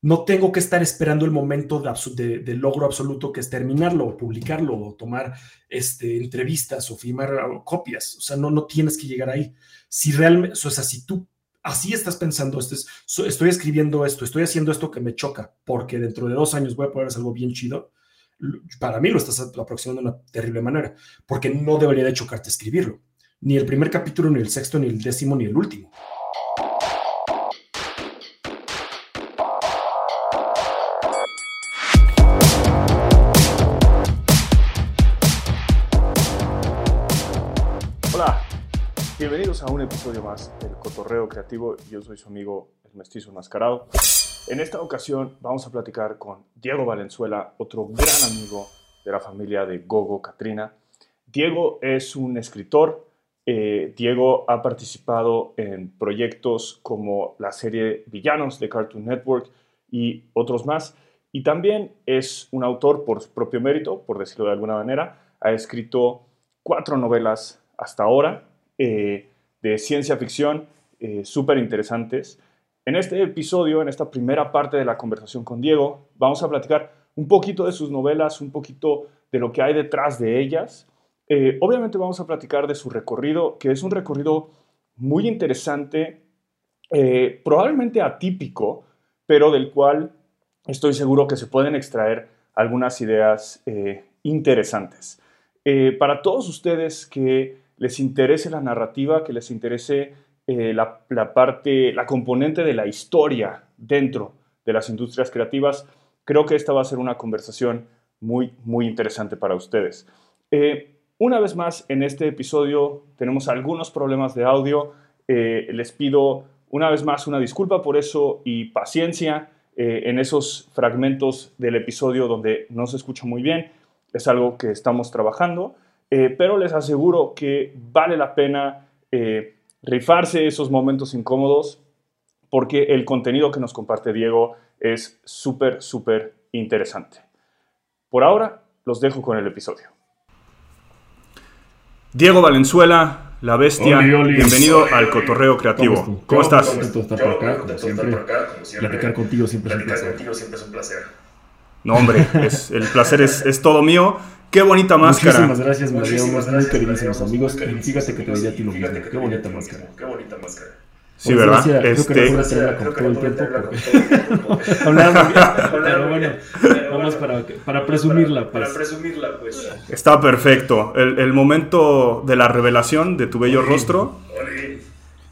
no tengo que estar esperando el momento de, logro absoluto que es terminarlo, o publicarlo, o tomar este, entrevistas o firmar copias. O sea, no, no tienes que llegar ahí. Si realmente, o sea, si tú así estás pensando, este estoy escribiendo esto, estoy haciendo esto que me choca, porque dentro de dos años voy a poder hacer algo bien chido, para mí lo estás aproximando de una terrible manera, porque no debería de chocarte escribirlo. Ni el primer capítulo, ni el sexto, ni el décimo, ni el último. Bienvenidos a un episodio más del Cotorreo Creativo. Yo soy su amigo el Mestizo Enmascarado. En esta ocasión vamos a platicar con Diego Valenzuela, otro gran amigo de la familia de Gogo Katrina. Diego es un escritor. Eh, Diego ha participado en proyectos como la serie Villanos de Cartoon Network y otros más. Y también es un autor por su propio mérito, por decirlo de alguna manera. Ha escrito cuatro novelas hasta ahora eh, de ciencia ficción eh, súper interesantes. En este episodio, en esta primera parte de la conversación con Diego, vamos a platicar un poquito de sus novelas, un poquito de lo que hay detrás de ellas. Eh, obviamente vamos a platicar de su recorrido, que es un recorrido muy interesante, probablemente atípico, pero del cual estoy seguro que se pueden extraer algunas ideas interesantes. para todos ustedes que les interese la narrativa, que les interese eh, la, parte, la componente de la historia dentro de las industrias creativas, creo que esta va a ser una conversación muy, muy interesante para ustedes. Eh, una vez más, en este episodio tenemos algunos problemas de audio. Eh, les pido una vez más una disculpa por eso y paciencia en esos fragmentos del episodio donde no se escucha muy bien. Es algo que estamos trabajando. Eh, pero les aseguro que vale la pena eh, rifarse esos momentos incómodos porque el contenido que nos comparte Diego es súper, súper interesante. Por ahora, los dejo con el episodio. Diego Valenzuela, la bestia, bienvenido al Cotorreo Creativo. ¿Cómo, estás? estar por acá, como siempre. Platicar contigo siempre es un placer. No, hombre, el placer es, es todo mío. Qué bonita máscara. Muchísimas gracias, Mario. Muy queridísimos amigos. Y fíjate que te diría a ti lo mismo. Qué bonita máscara. Qué bonita máscara. Sí, ¿verdad? Decía, este... Creo que no con todo el tiempo. Pero bueno, vamos para, para presumirla, pues. Para presumirla, pues. Está perfecto. El, el momento de la revelación de tu bello rostro.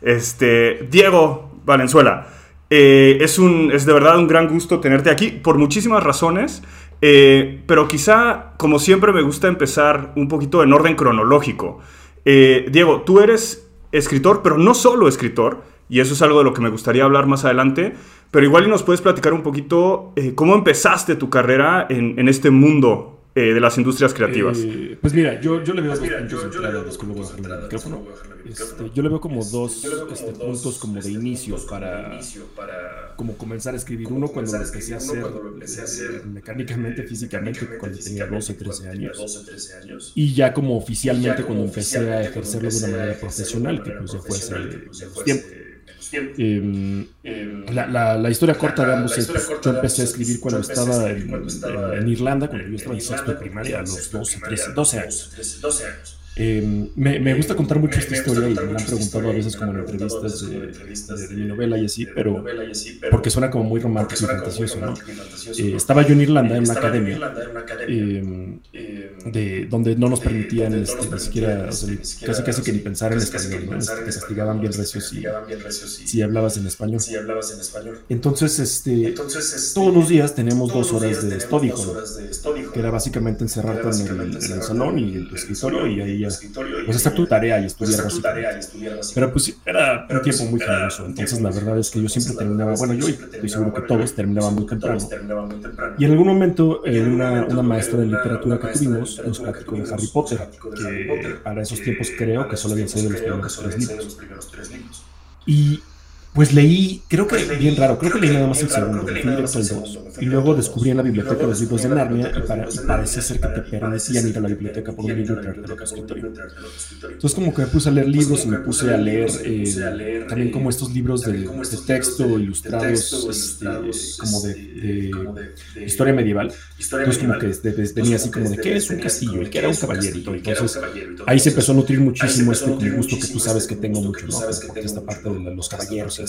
Este, Diego Valenzuela. Eh, es, un, es de verdad un gran gusto tenerte aquí por muchísimas razones. Eh, pero quizá, como siempre, me gusta empezar un poquito en orden cronológico. Eh, Diego, tú eres escritor, pero no solo escritor, y eso es algo de lo que me gustaría hablar más adelante, pero igual nos puedes platicar un poquito cómo empezaste tu carrera en, en este mundo eh, de las industrias creativas? Eh, pues mira, yo, yo le veo pues dos puntos este, yo le veo como dos este, puntos como de inicio para, como comenzar a escribir. Uno cuando lo empecé a hacer, eh, mecánicamente, físicamente, cuando tenía 12, 13 años. Y ya como oficialmente cuando empecé a ejercerlo de una manera profesional, que pues ya fue hace tiempo. Em, la, la, historia corta de ambos es, yo empecé a escribir cuando estaba en, Irlanda, cuando yo estaba en sexto de primaria, a los 12, 13, 12 años. Eh, me, me, gusta contar mucho esta historia y me la han preguntado a veces como en entrevistas de, mi novela y así, pero porque suena como muy romántico y fantasioso, ¿no? Eh, estaba yo en Irlanda en una academia eh, de, donde no nos permitían este, ni siquiera, casi casi que ni pensar en español, ¿no? Te castigaban bien recios si, si hablabas en español. Entonces, este, todos los días tenemos dos horas de study que era básicamente encerrarte en el salón y en tu escritorio y ahí pues hacer tu tarea y estudiar básicamente. Pero pues era un tiempo muy generoso, entonces la verdad es que yo siempre terminaba, bueno, yo estoy seguro que todos terminaban muy temprano. Y en algún momento una, una maestra de literatura que tuvimos nos platicó de Harry Potter, que para esos tiempos creo que solo habían salido los primeros tres libros. Y Pues leí, creo que bien raro, creo que leí nada más el segundo, fui directo al 2. Y luego descubrí en la biblioteca los libros de Narnia y, para, y parece ser que te permitían ir a la biblioteca por un libro y traerte lo escritorio. Entonces como que me puse a leer libros y me puse a leer eh, también como estos libros de, de texto ilustrados este, como de, de, historia medieval. Entonces como que venía así como de qué es un castillo y qué era un todo. Entonces ahí se empezó a nutrir muchísimo este gusto que tú sabes que tengo mucho, ¿no? Porque esta parte de los caballeros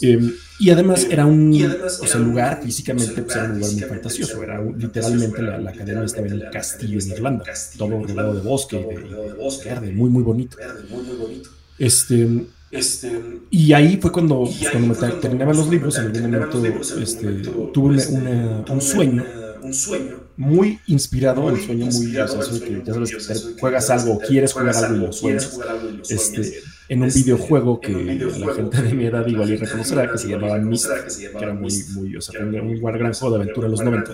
Em, y además era un o sea, lugar físicamente pues, era un lugar muy fantasioso. Era literalmente la, la, academia estaba en el castillo en Irlanda, todo rodeado de bosque y de, verde, muy, muy bonito. Este. Este, y ahí fue cuando, pues, cuando me terminaba los libros, en algún momento este, tuve un sueño un sueño muy inspirado, el sueño muy, o sea, que ya sabes, juegas algo, quieres jugar algo y lo sueñas, este, en un este, videojuego que la gente de mi edad igual y reconocerá, que se llamaba Myst, que era muy, muy, o sea, un, un gran juego de aventura de los 90.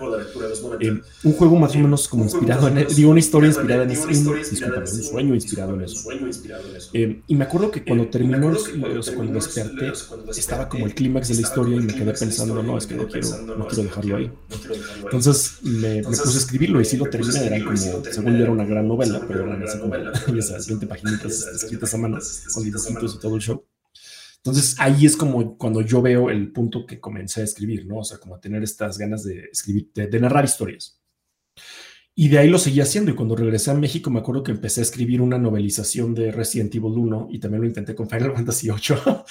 Eh, un juego más o menos como inspirado en, digo, una historia inspirada en, un, discúlpame, un sueño inspirado en eso. Eh, y me acuerdo que cuando terminó, o sea, cuando desperté, estaba como el clímax de la historia y me quedé pensando, no, es que no quiero, no quiero dejarlo ahí. Entonces me, me puse a escribirlo y sí lo terminé, era como, según yo era una gran novela, pero eran así como esas 20 páginas escritas a mano, con y todo el show. Entonces ahí es como cuando yo veo el punto que comencé a escribir, ¿no? O sea, como tener estas ganas de escribir, de, narrar historias. Y de ahí lo seguí haciendo. Y cuando regresé a México, me acuerdo que empecé a escribir una novelización de Resident Evil 1 y también lo intenté con Final Fantasy 8.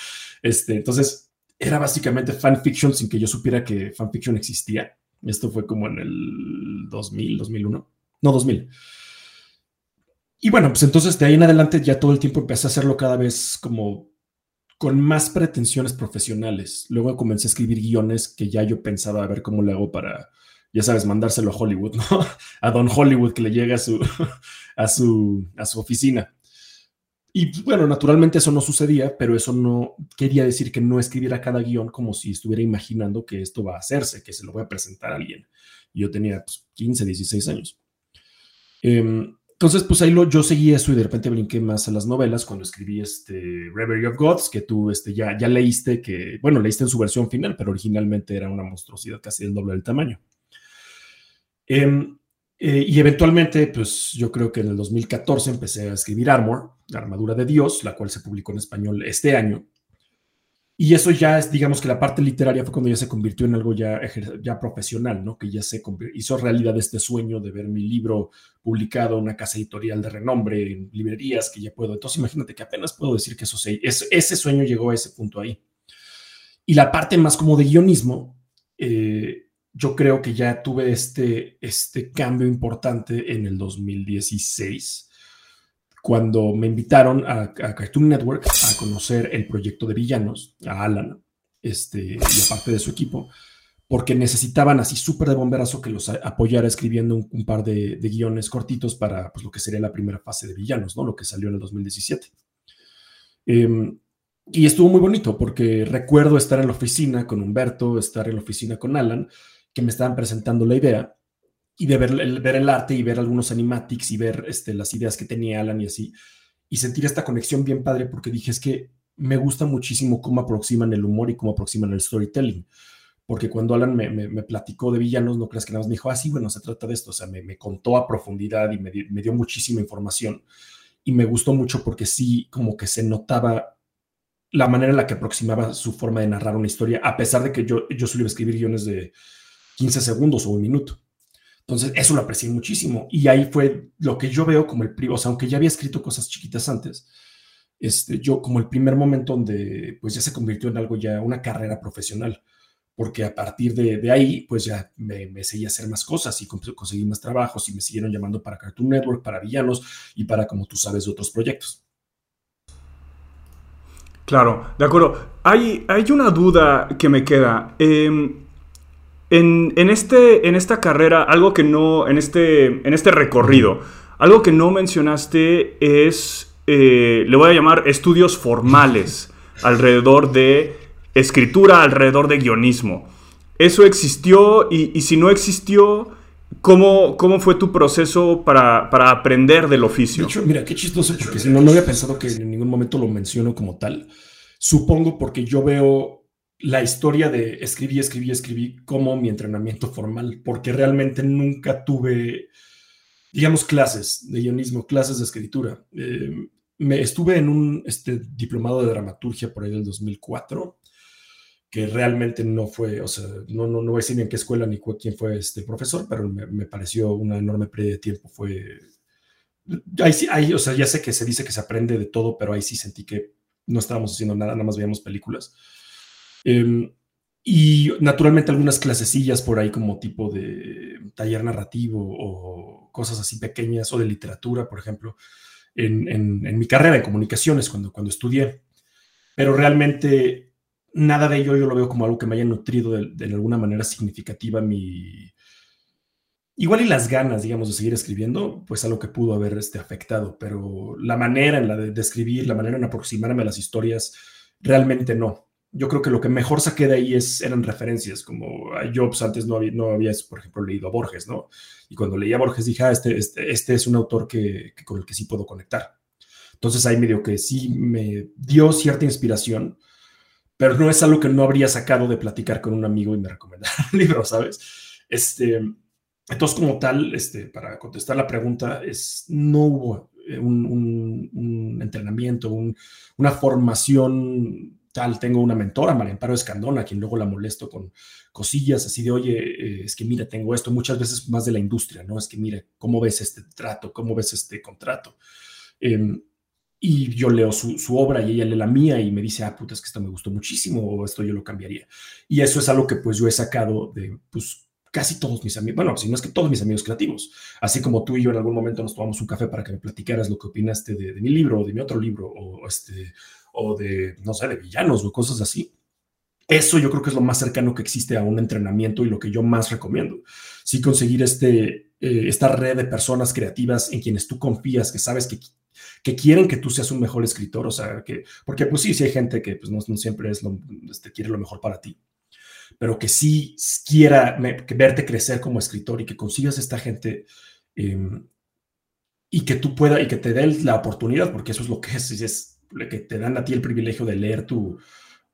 este, entonces, era básicamente fanfiction sin que yo supiera que fanfiction existía. Esto fue como en el 2000, 2001. No, 2000. Y bueno, pues entonces de ahí en adelante ya todo el tiempo empecé a hacerlo cada vez como con más pretensiones profesionales. Luego comencé a escribir guiones que ya yo pensaba a ver cómo le hago para, ya sabes, mandárselo a Hollywood, ¿no? A Don Hollywood que le llegue a su, a su, a su oficina. Y bueno, naturalmente eso no sucedía, pero eso no quería decir que no escribiera cada guion como si estuviera imaginando que esto va a hacerse, que se lo voy a presentar a alguien. Yo tenía pues, 15, 16 años. Eh, entonces, pues ahí lo, yo seguí eso y de repente brinqué más a las novelas cuando escribí este Reverie of Gods, que tú este, ya, ya leíste, que, bueno, leíste en su versión final, pero originalmente era una monstruosidad casi del doble del tamaño. Em, eh, y eventualmente, pues yo creo que en el 2014 empecé a escribir Armor, la armadura de Dios, la cual se publicó en español este año. Y eso ya es, digamos que la parte literaria fue cuando ya se convirtió en algo ya, ya profesional, ¿no? Que ya se hizo realidad este sueño de ver mi libro publicado en una casa editorial de renombre, en librerías, que ya puedo. Entonces imagínate que apenas puedo decir que eso se, ese sueño llegó a ese punto ahí. Y la parte más como de guionismo, eh, yo creo que ya tuve este, este cambio importante en el 2016 cuando me invitaron a, Cartoon Network a conocer el proyecto de villanos, a Alan, este, y aparte de su equipo, porque necesitaban así súper de bomberazo que los apoyara escribiendo un, par de, guiones cortitos para pues, lo que sería la primera fase de villanos, ¿no? Lo que salió en el 2017. Em, y estuvo muy bonito porque recuerdo estar en la oficina con Humberto, estar en la oficina con Alan, que me estaban presentando la idea y de ver el, ver el arte y ver algunos animatics y ver este, las ideas que tenía Alan y así, y sentir esta conexión bien padre porque dije es que me gusta muchísimo cómo aproximan el humor y cómo aproximan el storytelling. Porque cuando Alan me, platicó de villanos, no creas que nada más me dijo, ah, sí, bueno, se trata de esto. O sea, me, me contó a profundidad y me, me, dio muchísima información. Y me gustó mucho porque sí, como que se notaba la manera en la que aproximaba su forma de narrar una historia, a pesar de que yo, yo solía escribir guiones de 15 segundos o un minuto. Entonces, eso lo aprecié muchísimo. Y ahí fue lo que yo veo como el primer, o sea, aunque ya había escrito cosas chiquitas antes, este, yo como el primer momento donde pues ya se convirtió en algo ya, una carrera profesional, porque a partir de, ahí pues ya me, me, seguí a hacer más cosas y conseguí más trabajos y me siguieron llamando para Cartoon Network, para Villanos y para, como tú sabes, otros proyectos. Claro, de acuerdo. Hay, hay una duda que me queda. Eh, en, este, en esta carrera, algo que no, en este, en este recorrido, algo que no mencionaste es, eh, le voy a llamar estudios formales alrededor de escritura, alrededor de guionismo. ¿Eso existió? Y, si no existió, ¿cómo, ¿cómo fue tu proceso para, aprender del oficio? De hecho, mira, qué chistoso, porque no, no había pensado que en ningún momento lo menciono como tal. Supongo porque yo veo la historia de escribí, escribí, escribí como mi entrenamiento formal, porque realmente nunca tuve, digamos, clases de guionismo, clases de escritura. Eh, me estuve en un este, diplomado de dramaturgia por ahí del 2004, que realmente no fue, o sea, no, no, no voy a decir ni en qué escuela ni quién fue este profesor, pero me, me pareció una enorme pérdida de tiempo. Fue, ahí sí, ahí, o sea, ya sé que se dice que se aprende de todo, pero ahí sí sentí que no estábamos haciendo nada, nada más veíamos películas. Em, y naturalmente algunas clasecillas por ahí como tipo de taller narrativo o cosas así pequeñas o de literatura, por ejemplo, en, en, mi carrera en comunicaciones cuando, cuando estudié. Pero realmente nada de ello yo lo veo como algo que me haya nutrido de, alguna manera significativa mi... Igual y las ganas, digamos, de seguir escribiendo, pues algo que pudo haber este, afectado, pero la manera en la de escribir, la manera en aproximarme a las historias, realmente no yo creo que lo que mejor saqué de ahí es, eran referencias, como a Jobs antes no había, no había, por ejemplo, leído a Borges, ¿no? Y cuando leía a Borges dije, ah, este, este, este es un autor que, con el que sí puedo conectar. Entonces ahí medio que sí me dio cierta inspiración, pero no es algo que no habría sacado de platicar con un amigo y me recomendar un libro, ¿sabes? Este, entonces, como tal, este, para contestar la pregunta, es, no hubo un, un, un entrenamiento, una formación tal, tengo una mentora, María Amparo Escandona, a quien luego la molesto con cosillas así de, oye, eh, es que mira, tengo esto, muchas veces más de la industria, ¿no? Es que mire, ¿cómo ves este trato? ¿Cómo ves este contrato? Em, y yo leo su, obra y ella lee la mía y me dice, ah, puta, es que esto me gustó muchísimo o esto yo lo cambiaría. Y eso es algo que pues yo he sacado de, pues, casi todos mis amigos, bueno, si no es que todos mis amigos creativos, así como tú y yo en algún momento nos tomamos un café para que me platicaras lo que opinaste de, de mi libro o de mi otro libro o, este, o de, no sé, de villanos o cosas así. Eso yo creo que es lo más cercano que existe a un entrenamiento y lo que yo más recomiendo. Sí conseguir este, eh, esta red de personas creativas en quienes tú confías, que sabes que, que quieren que tú seas un mejor escritor, o sea, que, porque pues sí, sí hay gente que pues no, siempre es lo, este, quiere lo mejor para ti, pero que sí quiera verte crecer como escritor y que consigas esta gente em, y que tú puedas y que te dé la oportunidad, porque eso es lo que es, es que te dan a ti el privilegio de leer tu,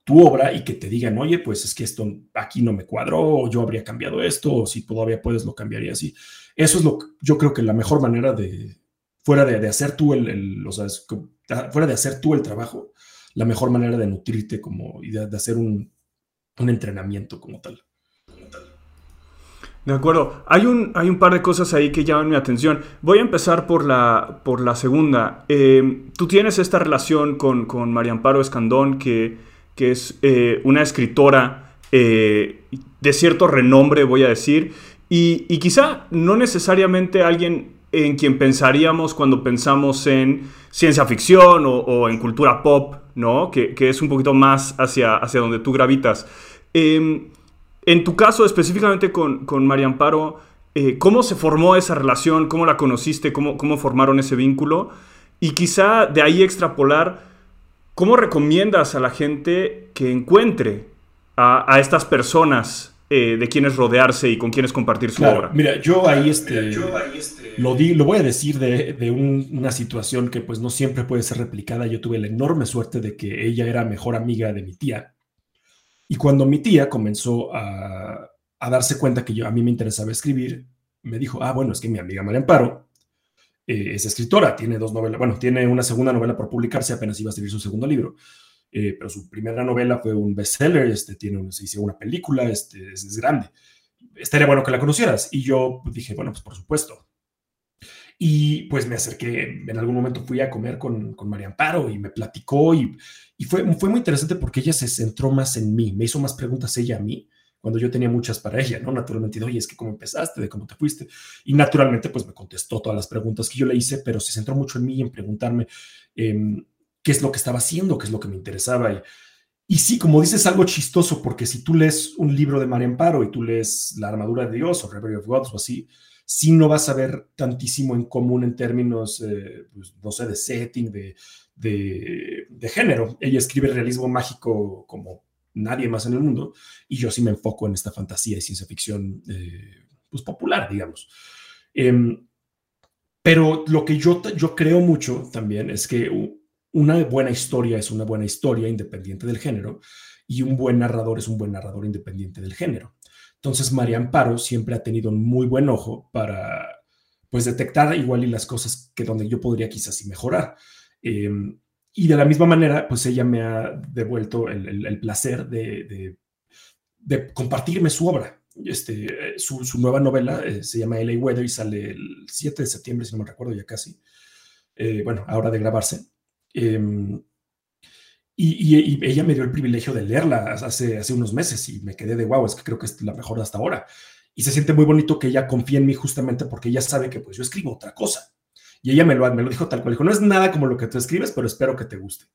tu obra y que te digan, oye, pues es que esto aquí no me cuadró, yo habría cambiado esto, o si todavía puedes, lo cambiaría así. Eso es lo que yo creo que la mejor manera de, fuera de, de hacer tú el, el o sea, fuera de hacer tú el trabajo, la mejor manera de nutrirte como y de, de hacer un, un entrenamiento como tal. De acuerdo. Hay un, hay un par de cosas ahí que llaman mi atención. Voy a empezar por la, por la segunda. Eh, tú tienes esta relación con, con María Amparo Escandón, que, que es eh, una escritora eh, de cierto renombre, voy a decir, y, y, quizá no necesariamente alguien en quien pensaríamos cuando pensamos en ciencia ficción o, o en cultura pop, ¿no? Que, que, es un poquito más hacia, hacia donde tú gravitas. Eh, en tu caso, específicamente con, con María Amparo, eh, ¿cómo se formó esa relación? ¿Cómo la conociste? ¿Cómo, ¿Cómo formaron ese vínculo? Y quizá de ahí extrapolar, ¿cómo recomiendas a la gente que encuentre a, estas personas eh, de quienes rodearse y con quienes compartir su obra? Mira, yo ahí, este, este, lo, di, lo voy a decir de, de una situación que pues no siempre puede ser replicada. Yo tuve la enorme suerte de que ella era mejor amiga de mi tía. Y cuando mi tía comenzó a, darse cuenta que yo, a mí me interesaba escribir, me dijo, ah, bueno, es que mi amiga María Amparo eh, es escritora, tiene dos novelas, bueno, tiene una segunda novela por publicarse, apenas iba a escribir su segundo libro, eh, pero su primera novela fue un bestseller, este, tiene, se hizo una película, este, es, grande. Estaría bueno que la conocieras. Y yo dije, bueno, pues por supuesto. Y pues me acerqué, en algún momento fui a comer con, con María Amparo y me platicó y, y fue, fue muy interesante porque ella se centró más en mí, me hizo más preguntas ella a mí, cuando yo tenía muchas para ella, ¿no? Naturalmente, oye, es que cómo empezaste, de cómo te fuiste. Y naturalmente, pues me contestó todas las preguntas que yo le hice, pero se centró mucho en mí, en preguntarme em, qué es lo que estaba haciendo, qué es lo que me interesaba. Y, y sí, como dices, algo chistoso, porque si tú lees un libro de María Amparo y tú lees La armadura de Dios o Reverie of Gods o así, sí no vas a ver tantísimo en común en términos, eh, pues, no sé, de setting, de, de, género. Ella escribe realismo mágico como nadie más en el mundo y yo sí me enfoco en esta fantasía y ciencia ficción eh, pues popular, digamos. Em, pero lo que yo, yo creo mucho también es que una buena historia es una buena historia independiente del género y un buen narrador es un buen narrador independiente del género. Entonces, María Amparo siempre ha tenido un muy buen ojo para, pues, detectar igual y las cosas que donde yo podría quizás mejorar. Em, y de la misma manera, pues ella me ha devuelto el, placer de, de, compartirme su obra. Este, su, nueva novela eh, se llama LA Weather y sale el 7 de septiembre, si no me recuerdo ya casi. Eh, bueno, ahora de grabarse. Em, y, ella me dio el privilegio de leerla hace, hace unos meses y me quedé de wow, es que creo que es la mejor hasta ahora. Y se siente muy bonito que ella confíe en mí justamente porque ella sabe que pues yo escribo otra cosa. Y ella me lo, me lo dijo tal cual, dijo, no es nada como lo que tú escribes, pero espero que te guste.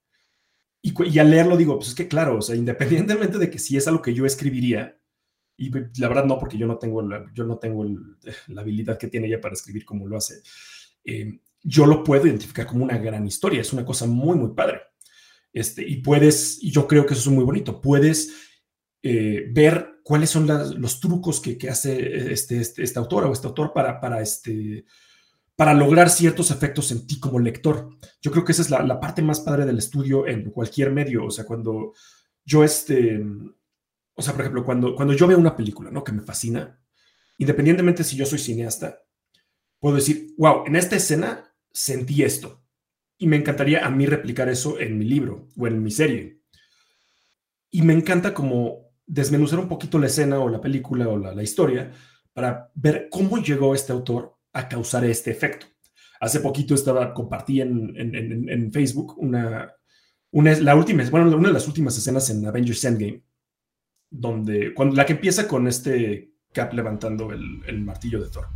Y, y al leerlo digo, pues es que claro, o sea, independientemente de que si es algo que yo escribiría, y la verdad no, porque yo no tengo la, yo no tengo la habilidad que tiene ella para escribir como lo hace, eh, yo lo puedo identificar como una gran historia, es una cosa muy, muy padre. Este, y puedes, y yo creo que eso es muy bonito, puedes eh, ver cuáles son los trucos que, hace este, este, este, autor o este autor para, para, este, para lograr ciertos efectos en ti como lector. Yo creo que esa es la, la, parte más padre del estudio en cualquier medio. O sea, cuando yo, este, o sea, por ejemplo, cuando, cuando yo veo una película, ¿no? Que me fascina, independientemente si yo soy cineasta, puedo decir, wow, en esta escena sentí esto. Y me encantaría a mí replicar eso en mi libro o en mi serie. Y me encanta como desmenuzar un poquito la escena o la película o la, historia para ver cómo llegó este autor a causar este efecto. Hace poquito estaba, compartí en, en, en, Facebook una, una, la última, bueno, una de las últimas escenas en Avengers Endgame, donde, cuando, la que empieza con este Cap levantando el, el martillo de Thor.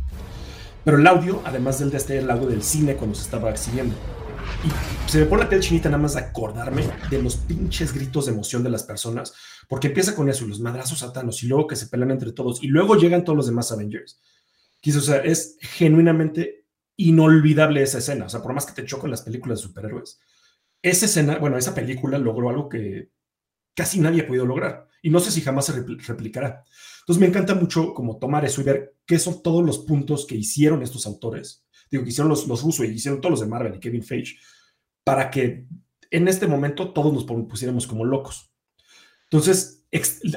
Pero el audio, además del de este, el audio del cine cuando se estaba exhibiendo. Y se me pone la piel chinita nada más de acordarme de los pinches gritos de emoción de las personas, porque empieza con eso, los madrazos satanos, y luego que se pelean entre todos, y luego llegan todos los demás Avengers o sea, es genuinamente inolvidable esa escena. O sea, por más que te choquen las películas de superhéroes, esa escena, bueno, esa película logró algo que casi nadie ha podido lograr. Y no sé si jamás se replicará. Entonces me encanta mucho como tomar eso y ver qué son todos los puntos que hicieron estos autores. Digo, que hicieron los, los rusos y hicieron todos los de Marvel y Kevin Feige, para que en este momento todos nos pusiéramos como locos. Entonces,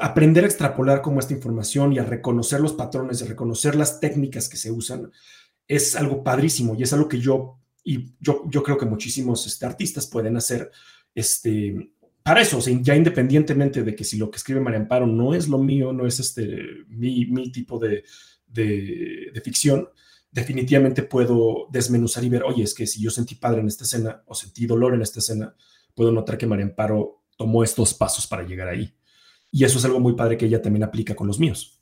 aprender a extrapolar como esta información y a reconocer los patrones, a reconocer las técnicas que se usan, es algo padrísimo y es algo que yo, y yo, creo que muchísimos este, artistas pueden hacer este, para eso, ya independientemente de que si lo que escribe María Amparo no es lo mío, no es este, mi, tipo de ficción, definitivamente puedo desmenuzar y ver, oye, es que si yo sentí padre en esta escena o sentí dolor en esta escena, puedo notar que María Amparo tomó estos pasos para llegar ahí. Y eso es algo muy padre que ella también aplica con los míos.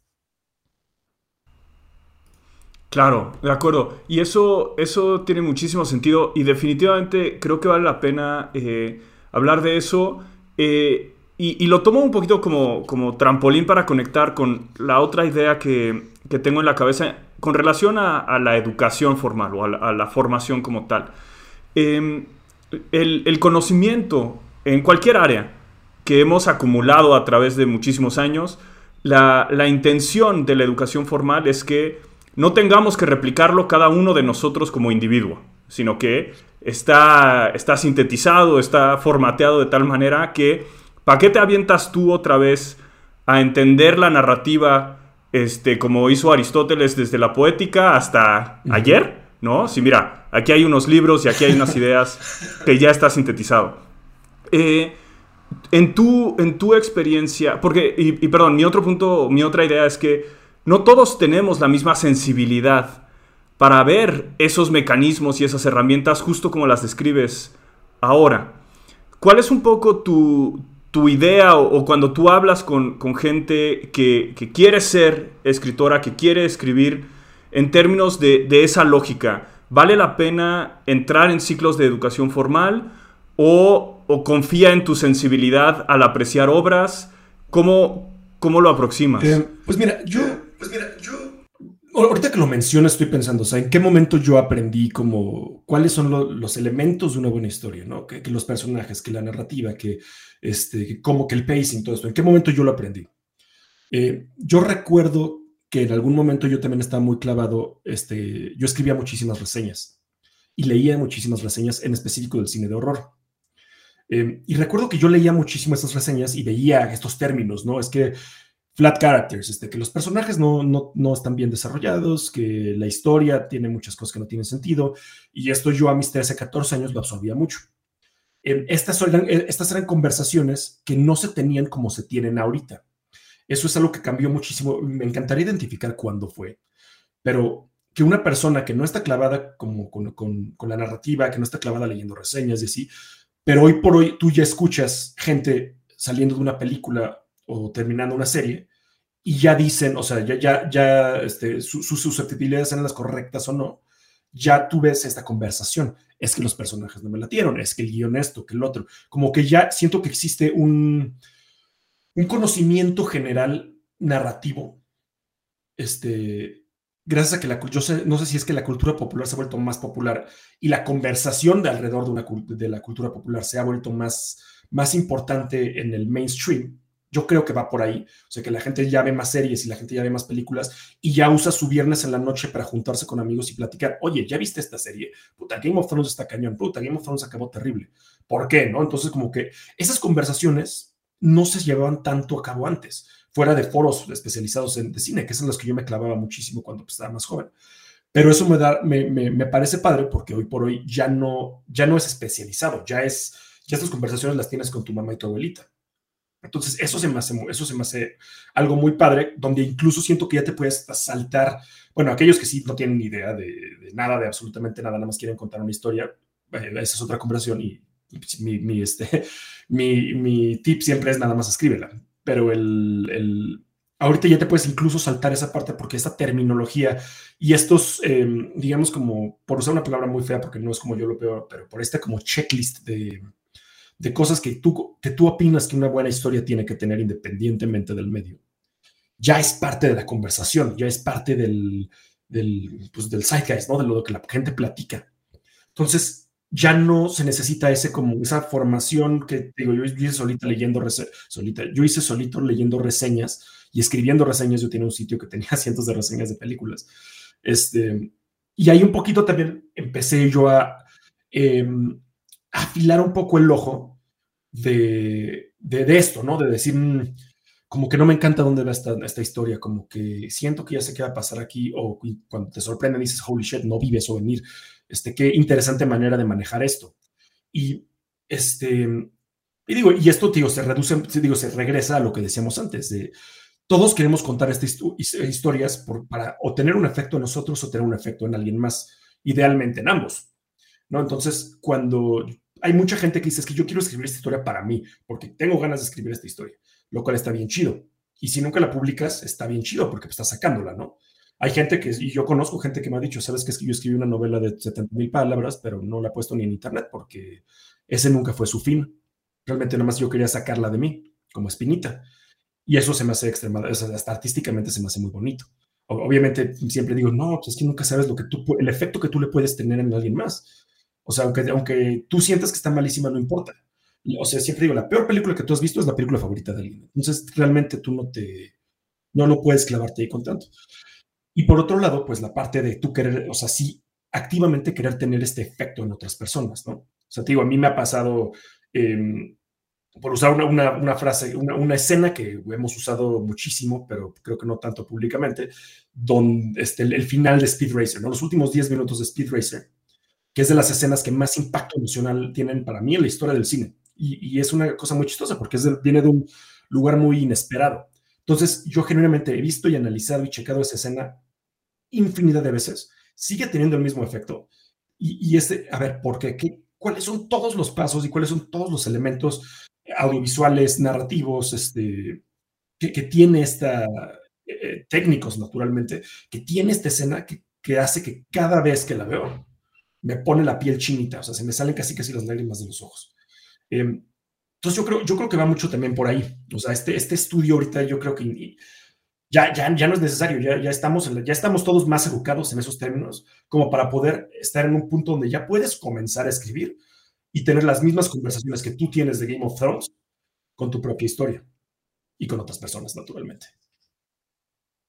Claro, de acuerdo. Y eso, eso tiene muchísimo sentido y definitivamente creo que vale la pena eh, hablar de eso. Eh, y, lo tomo un poquito como, como trampolín para conectar con la otra idea que, tengo en la cabeza con relación a, la educación formal o a la, formación como tal. Em, el, el conocimiento en cualquier área que hemos acumulado a través de muchísimos años, la, intención de la educación formal es que no tengamos que replicarlo cada uno de nosotros como individuo, sino que está, está sintetizado, está formateado de tal manera que, ¿para qué te avientas tú otra vez a entender la narrativa este, como hizo Aristóteles desde la poética hasta ayer? ¿No? Si mira, aquí hay unos libros y aquí hay unas ideas que ya está sintetizado. Eh, en tu, en tu experiencia, porque, y, perdón, mi otro punto, mi otra idea es que no todos tenemos la misma sensibilidad para ver esos mecanismos y esas herramientas justo como las describes ahora. ¿Cuál es un poco tu, idea o, cuando tú hablas con, gente que, quiere ser escritora, que quiere escribir en términos de, de esa lógica? ¿Vale la pena entrar en ciclos de educación formal o o confía en tu sensibilidad al apreciar obras? ¿Cómo, cómo lo aproximas? Eh, pues mira, yo Ahorita que lo mencionas, estoy pensando, o sea, ¿en qué momento yo aprendí como cuáles son los elementos de una buena historia, ¿no? Que, los personajes, que la narrativa, que, este, como que el pacing, todo esto. ¿En qué momento yo lo aprendí? Eh, yo recuerdo que en algún momento yo también estaba muy clavado, este, yo escribía muchísimas reseñas y leía muchísimas reseñas, en específico del cine de horror. Em, y recuerdo que yo leía muchísimo esas reseñas y veía estos términos, ¿no? Es que flat characters, este, que los personajes no, no, no, están bien desarrollados, que la historia tiene muchas cosas que no tienen sentido, y esto yo a mis 13, 14 años lo absorbía mucho. Em, estas, eran, eh, estas eran conversaciones que no se tenían como se tienen ahorita. Eso es algo que cambió muchísimo. Me encantaría identificar cuándo fue, pero que una persona que no está clavada como con, con, con la narrativa, que no está clavada leyendo reseñas y así, pero hoy por hoy tú ya escuchas gente saliendo de una película o terminando una serie y ya dicen, o sea, ya, ya, ya este, sus susceptibilidades eran las correctas o no, ya tú ves esta conversación. Es que los personajes no me latieron, es que el guion esto, que el otro. Como que ya siento que existe un, un conocimiento general narrativo. Este, gracias a que la yo no sé si es que la cultura popular se ha vuelto más popular y la conversación de alrededor de, una, de la cultura popular se ha vuelto más, más importante en el mainstream yo creo que va por ahí. O sea, que la gente ya ve más series y la gente ya ve más películas y ya usa su viernes en la noche para juntarse con amigos y platicar. Oye, ¿ya viste esta serie? Puta, Game of Thrones está cañón. Puta, Game of Thrones acabó terrible. ¿Por qué? ¿No? Entonces, como que esas conversaciones no se llevaban tanto a cabo antes, fuera de foros especializados en de cine, que son los que yo me clavaba muchísimo cuando pues, estaba más joven. Pero eso me, da, me, me, me, parece padre porque hoy por hoy ya no, ya no es especializado, ya es, ya estas conversaciones las tienes con tu mamá y tu abuelita. Entonces, eso se, me hace, eso se me hace algo muy padre, donde incluso siento que ya te puedes saltar, bueno, aquellos que sí no tienen idea de, nada, de absolutamente nada, nada más quieren contar una historia, eh, esa es otra conversación y, pues, mi, mi, este, mi, mi, tip siempre es nada más escríbela, pero el, el, ahorita ya te puedes incluso saltar esa parte porque esta terminología y estos, em, digamos como, por usar una palabra muy fea porque no es como yo lo veo, pero por esta como checklist de de cosas que tú, que tú opinas que una buena historia tiene que tener independientemente del medio, ya es parte de la conversación, ya es parte del, del, pues, del zeitgeist, ¿no? De lo que la gente platica. Entonces, ya no se necesita ese como esa formación que digo, yo, hice solita leyendo solita, yo hice solito leyendo reseñas y escribiendo reseñas. Yo tenía un sitio que tenía cientos de reseñas de películas. Este, y ahí un poquito también empecé yo a em, afilar un poco el ojo de, de, esto, ¿no? De decir, mm, como que no me encanta dónde va esta, esta, historia, como que siento que ya sé qué va a pasar aquí, o cuando te sorprende dices, holy shit, no vives o venir, este, qué interesante manera de manejar esto. Y este, y digo, y esto, digo, se reduce, digo, se regresa a lo que decíamos antes, de todos queremos contar estas historias por, para o tener un efecto en nosotros o tener un efecto en alguien más, idealmente en ambos, ¿no? Entonces, cuando hay mucha gente que dice, es que yo quiero escribir esta historia para mí, porque tengo ganas de escribir esta historia, lo cual está bien chido. Y si nunca la publicas, está bien chido porque estás sacándola, ¿no? Hay gente que, y yo conozco gente que me ha dicho, sabes que yo escribí una novela de 70 mil palabras, pero no la he puesto ni en internet porque ese nunca fue su fin. Realmente nada más yo quería sacarla de mí, como espinita. Y eso se me hace extremadamente, hasta artísticamente se me hace muy bonito. Obviamente siempre digo, no, pues es que nunca sabes lo que tú, el efecto que tú le puedes tener en alguien más. O sea, aunque, aunque tú sientas que está malísima, no importa. O sea, siempre digo, la peor película que tú has visto es la película favorita de alguien. Entonces, realmente tú no te, no lo puedes clavarte ahí con tanto. Y por otro lado, pues la parte de tú querer, o sea, sí, activamente querer tener este efecto en otras personas, ¿no? O sea, te digo, a mí me ha pasado, em, por usar una, una, una frase, una, una, escena que hemos usado muchísimo, pero creo que no tanto públicamente, donde este, el, el final de Speed Racer, ¿no? Los últimos 10 minutos de Speed Racer que es de las escenas que más impacto emocional tienen para mí en la historia del cine. Y, es una cosa muy chistosa porque es viene de un lugar muy inesperado. Entonces, yo genuinamente he visto y analizado y checado esa escena infinidad de veces. Sigue teniendo el mismo efecto. Y, y este, a ver, ¿por qué? qué? ¿Cuáles son todos los pasos y cuáles son todos los elementos audiovisuales, narrativos, este, que, que tiene esta, eh, técnicos naturalmente, que tiene esta escena que, que hace que cada vez que la veo, me pone la piel chinita, o sea, se me salen casi casi las lágrimas de los ojos. Em, entonces yo creo, yo creo que va mucho también por ahí. O sea, este, este estudio ahorita yo creo que ya, ya, ya no es necesario, ya, ya, estamos ya estamos todos más educados en esos términos como para poder estar en un punto donde ya puedes comenzar a escribir y tener las mismas conversaciones que tú tienes de Game of Thrones con tu propia historia y con otras personas, naturalmente.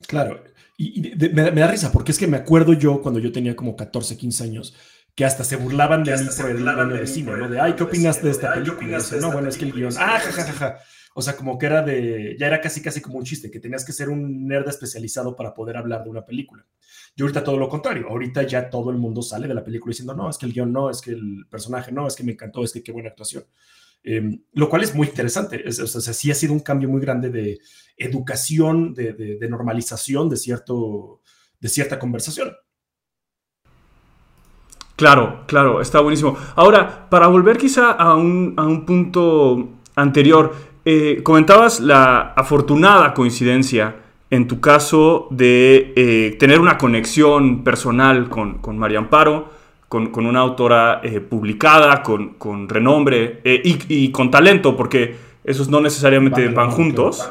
Claro, y, me, me, da risa porque es que me acuerdo yo cuando yo tenía como 14, 15 años que hasta se burlaban de mí por el año de cine, ¿no? De, ay, ¿qué opinaste de esta película? no, bueno, es que el guion, ah, jajaja. O sea, como que era de, ya era casi casi como un chiste, que tenías que ser un nerd especializado para poder hablar de una película. Y ahorita todo lo contrario, ahorita ya todo el mundo sale de la película diciendo, no, es que el guion no, es que el personaje no, es que me encantó, es que qué buena actuación. Em, lo cual es muy interesante, o sea, sí ha sido un cambio muy grande de educación, de, de, normalización de, cierto, de cierta conversación. Claro, claro, está buenísimo. Ahora, para volver quizá a un, a un punto anterior, eh, comentabas la afortunada coincidencia en tu caso de eh, tener una conexión personal con, con María Amparo, con, con una autora eh, publicada, con, con renombre y, y, con talento, porque esos no necesariamente van, juntos,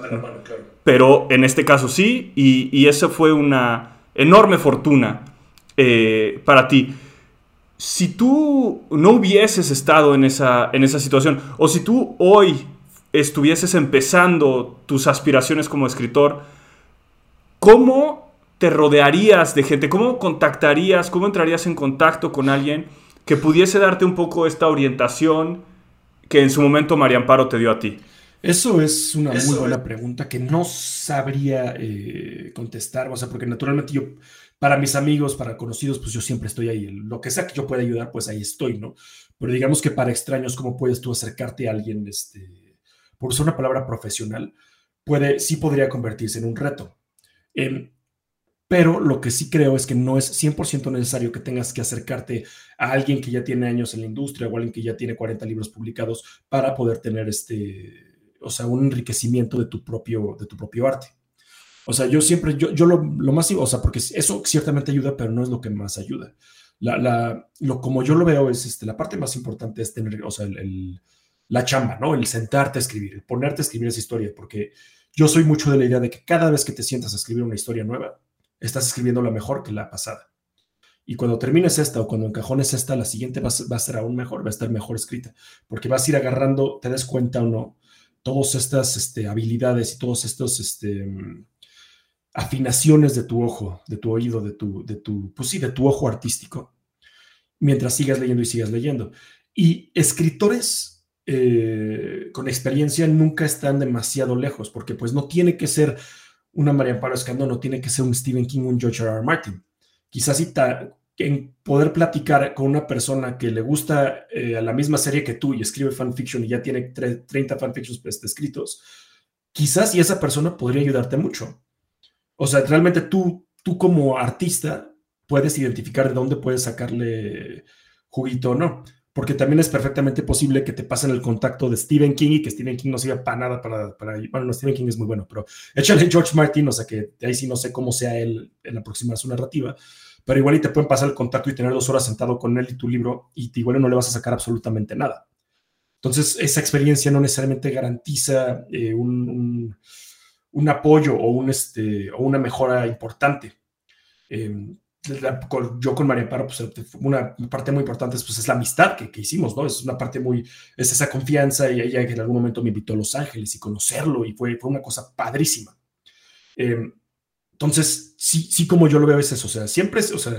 pero en este caso sí, y, y esa fue una enorme fortuna para ti si tú no hubieses estado en esa, en esa situación, o si tú hoy estuvieses empezando tus aspiraciones como escritor, ¿cómo te rodearías de gente? ¿Cómo contactarías? ¿Cómo entrarías en contacto con alguien que pudiese darte un poco esta orientación que en su momento María Amparo te dio a ti? Eso es una muy buena pregunta que no sabría eh, contestar, o sea, porque naturalmente yo, para mis amigos, para conocidos, pues yo siempre estoy ahí. Lo que sea que yo pueda ayudar, pues ahí estoy, ¿no? Pero digamos que para extraños, ¿cómo puedes tú acercarte a alguien, este, por usar una palabra profesional, puede, sí podría convertirse en un reto. Em, pero lo que sí creo es que no es 100% necesario que tengas que acercarte a alguien que ya tiene años en la industria o alguien que ya tiene 40 libros publicados para poder tener este, o sea, un enriquecimiento de tu propio, de tu propio arte. O sea, yo siempre, yo, yo lo, lo más, o sea, porque eso ciertamente ayuda, pero no es lo que más ayuda. La, la, lo, como yo lo veo es, este, la parte más importante es tener, o sea, el la chamba, ¿no? El sentarte a escribir, el ponerte a escribir esa historia, porque yo soy mucho de la idea de que cada vez que te sientas a escribir una historia nueva, estás escribiendo la mejor que la pasada. Y cuando termines esta o cuando encajones esta, la siguiente va, a ser aún mejor, va a estar mejor escrita, porque vas a ir agarrando, te des cuenta o no, todas estas este, habilidades y todos estos este, afinaciones de tu ojo, de tu oído, de tu, de tu, pues sí, de tu ojo artístico, mientras sigas leyendo y sigas leyendo. Y escritores eh, con experiencia nunca están demasiado lejos, porque pues no tiene que ser una María Amparo Escandón, no tiene que ser un Stephen King, un George R. R. Martin. Quizás si en poder platicar con una persona que le gusta eh, a la misma serie que tú y escribe fanfiction y ya tiene 30 fanfictions pues, escritos, quizás y esa persona podría ayudarte mucho. O sea, realmente tú, tú como artista puedes identificar de dónde puedes sacarle juguito o no porque también es perfectamente posible que te pasen el contacto de Stephen King y que Stephen King no sirva para nada para, para, bueno, no, Stephen King es muy bueno, pero échale George Martin, o sea que ahí sí no sé cómo sea él en aproximar su narrativa, pero igual y te pueden pasar el contacto y tener dos horas sentado con él y tu libro y igual no le vas a sacar absolutamente nada. Entonces, esa experiencia no necesariamente garantiza eh, un, un, apoyo o, un, este, o una mejora importante. Eh, yo con María Amparo, pues una parte muy importante pues, es la amistad que, hicimos, ¿no? Es una parte muy, es esa confianza y ella que en algún momento me invitó a Los Ángeles y conocerlo y fue, fue una cosa padrísima. Em, entonces, sí, sí, como yo lo veo es eso, o sea, siempre es, o sea,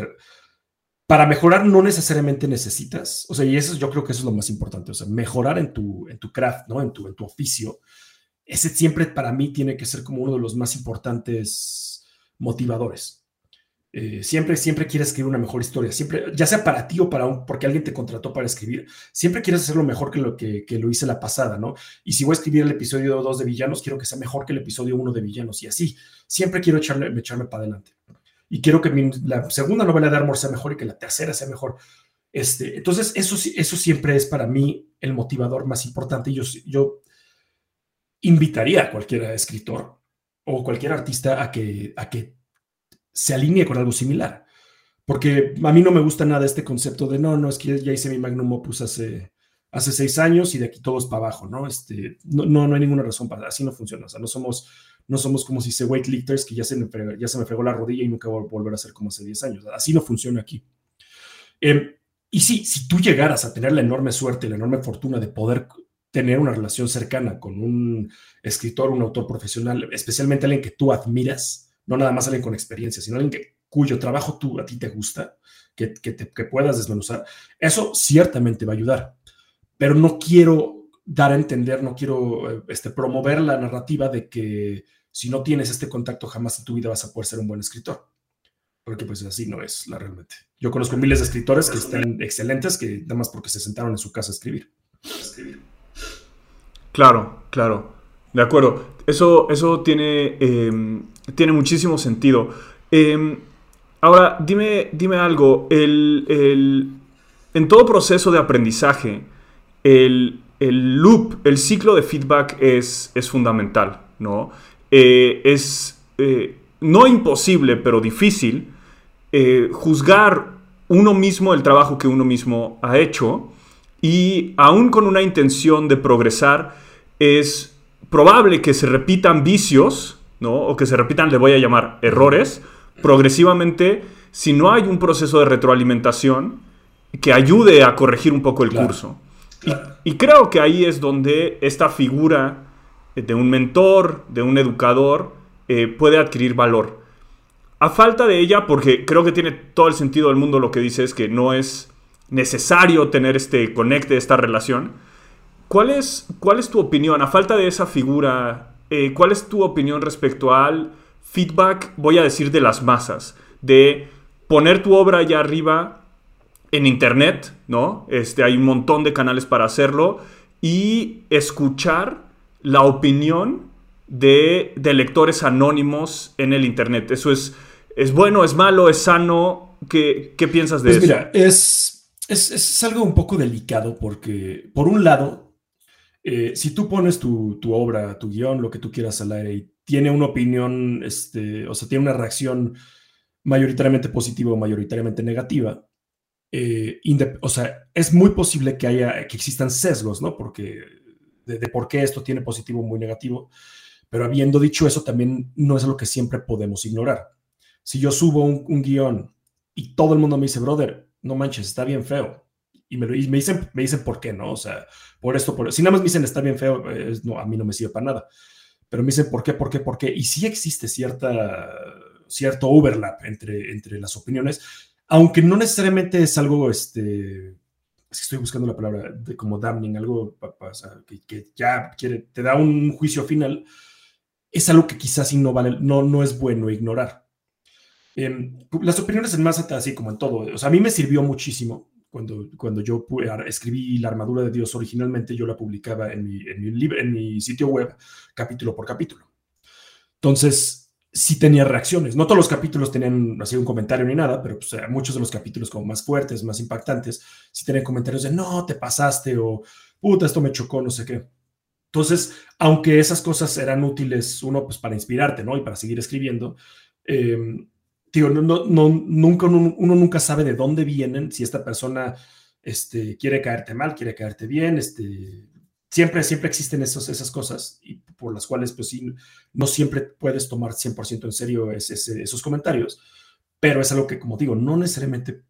para mejorar no necesariamente necesitas, o sea, y eso yo creo que eso es lo más importante, o sea, mejorar en tu, en tu craft, ¿no? En tu, en tu oficio, ese siempre para mí tiene que ser como uno de los más importantes motivadores. Eh, siempre, siempre quieres escribir una mejor historia, siempre, ya sea para ti o para un, porque alguien te contrató para escribir, siempre quieres hacerlo mejor que lo que, lo hice la pasada, ¿no? Y si voy a escribir el episodio 2 de Villanos, quiero que sea mejor que el episodio 1 de Villanos, y así, siempre quiero echarme, echarme para adelante. Y quiero que la segunda novela de Armor sea mejor y que la tercera sea mejor. Este, entonces, eso, eso siempre es para mí el motivador más importante. Yo, yo invitaría a cualquier escritor o cualquier artista a que, a que se alinee con algo similar. Porque a mí no me gusta nada este concepto de no, no, es que ya hice mi magnum opus hace, hace seis años y de aquí todo es para abajo, ¿no? Este, no, no, hay ninguna razón para, así no funciona. O sea, no somos, no somos como si se weightlifters que ya se, me, ya se me fregó la rodilla y nunca voy a volver a ser como hace 10 años. Así no funciona aquí. Em, y sí, si tú llegaras a tener la enorme suerte, la enorme fortuna de poder tener una relación cercana con un escritor, un autor profesional, especialmente alguien que tú admiras, no nada más alguien con experiencia, sino alguien que, cuyo trabajo tú a ti te gusta, que, que, que puedas desmenuzar, eso ciertamente va a ayudar. Pero no quiero dar a entender, no quiero este, promover la narrativa de que si no tienes este contacto jamás en tu vida vas a poder ser un buen escritor. Porque pues así no es la realmente. Yo conozco miles de escritores que están excelentes, que nada más porque se sentaron en su casa a escribir. Claro, claro. De acuerdo. Eso, eso tiene, em, tiene muchísimo sentido. Em, ahora, dime, dime algo. en todo proceso de aprendizaje, el, loop, el ciclo de feedback es, es fundamental, ¿no? Eh, es eh, no imposible, pero difícil eh, juzgar uno mismo el trabajo que uno mismo ha hecho y aún con una intención de progresar, es probable que se repitan vicios, ¿no? O que se repitan, le voy a llamar errores, progresivamente, si no hay un proceso de retroalimentación que ayude a corregir un poco el curso. y creo que ahí es donde esta figura de un mentor, de un educador, eh, puede adquirir valor. A falta de ella, porque creo que tiene todo el sentido del mundo lo que dices, que no es necesario tener este conecte, esta relación. ¿Cuál es, cuál es tu opinión? A falta de esa figura, eh, ¿cuál es tu opinión respecto al feedback, voy a decir, de las masas? De poner tu obra allá arriba en internet, ¿no? Este, hay un montón de canales para hacerlo y escuchar la opinión de, lectores anónimos en el Internet. ¿Eso es, es bueno, es malo, es sano? ¿Qué, qué piensas de pues eso? Mira, es, es, algo un poco delicado porque, por un lado, eh, si tú pones tu, obra, tu guion, lo que tú quieras al aire y tiene una opinión, este, o sea, tiene una reacción mayoritariamente positiva o mayoritariamente negativa, eh, o sea, es muy posible que haya, que existan sesgos, ¿no? Porque de, por qué esto tiene positivo o muy negativo. Pero habiendo dicho eso, también no es algo que siempre podemos ignorar. Si yo subo un, guion y todo el mundo me dice, brother, no manches, está bien feo. Y me, me, dicen, me dicen por qué, ¿no? O sea, por esto, por Si nada más me dicen está bien feo, no, a mí no me sirve para nada. Pero me dicen por qué, por qué, por qué. Y sí existe cierta, cierto overlap entre, entre las opiniones, aunque no necesariamente es algo este, estoy buscando la palabra de como damning, algo que, ya quiere, te da un juicio final, es algo que quizás no, vale, no, no es bueno ignorar. Em, las opiniones en masa, así como en todo, o sea, a mí me sirvió muchísimo cuando, cuando yo escribí La armadura de Dios originalmente, yo la publicaba en mi, en mi, sitio web capítulo por capítulo. Entonces, sí tenía reacciones. No todos los capítulos tenían así un comentario ni nada, pero pues, muchos de los capítulos como más fuertes, más impactantes, sí tenían comentarios de no, te pasaste o puta, esto me chocó, no sé qué. Entonces, aunque esas cosas eran útiles, uno, pues para inspirarte, ¿no? Y para seguir escribiendo, eh, digo, no, no, nunca, uno, nunca sabe de dónde vienen, si esta persona este, quiere caerte mal, quiere caerte bien, este, siempre, siempre existen esos, esas cosas y por las cuales, pues sí, no siempre puedes tomar 100% en serio esos comentarios, pero es algo que, como digo, no necesariamente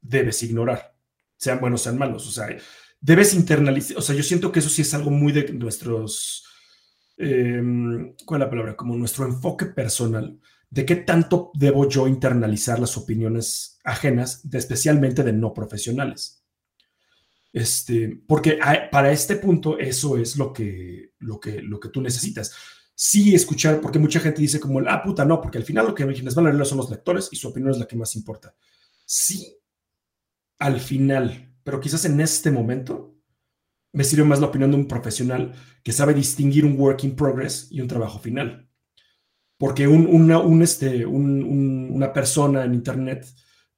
debes ignorar, sean buenos, sean malos, o sea, debes internalizar, o sea, yo siento que eso sí es algo muy de nuestros, em, ¿cuál es la palabra? Como nuestro enfoque personal, de qué tanto debo yo internalizar las opiniones ajenas, especialmente de no profesionales. Este, porque para este punto eso es lo que, lo, que, lo que tú necesitas. Sí escuchar, porque mucha gente dice como, ah, puta, no, porque al final lo que les van a leer son los lectores y su opinión es la que más importa. Sí, al final, pero quizás en este momento me sirve más la opinión de un profesional que sabe distinguir un work in progress y un trabajo final. Porque un, una, un, este, una persona en Internet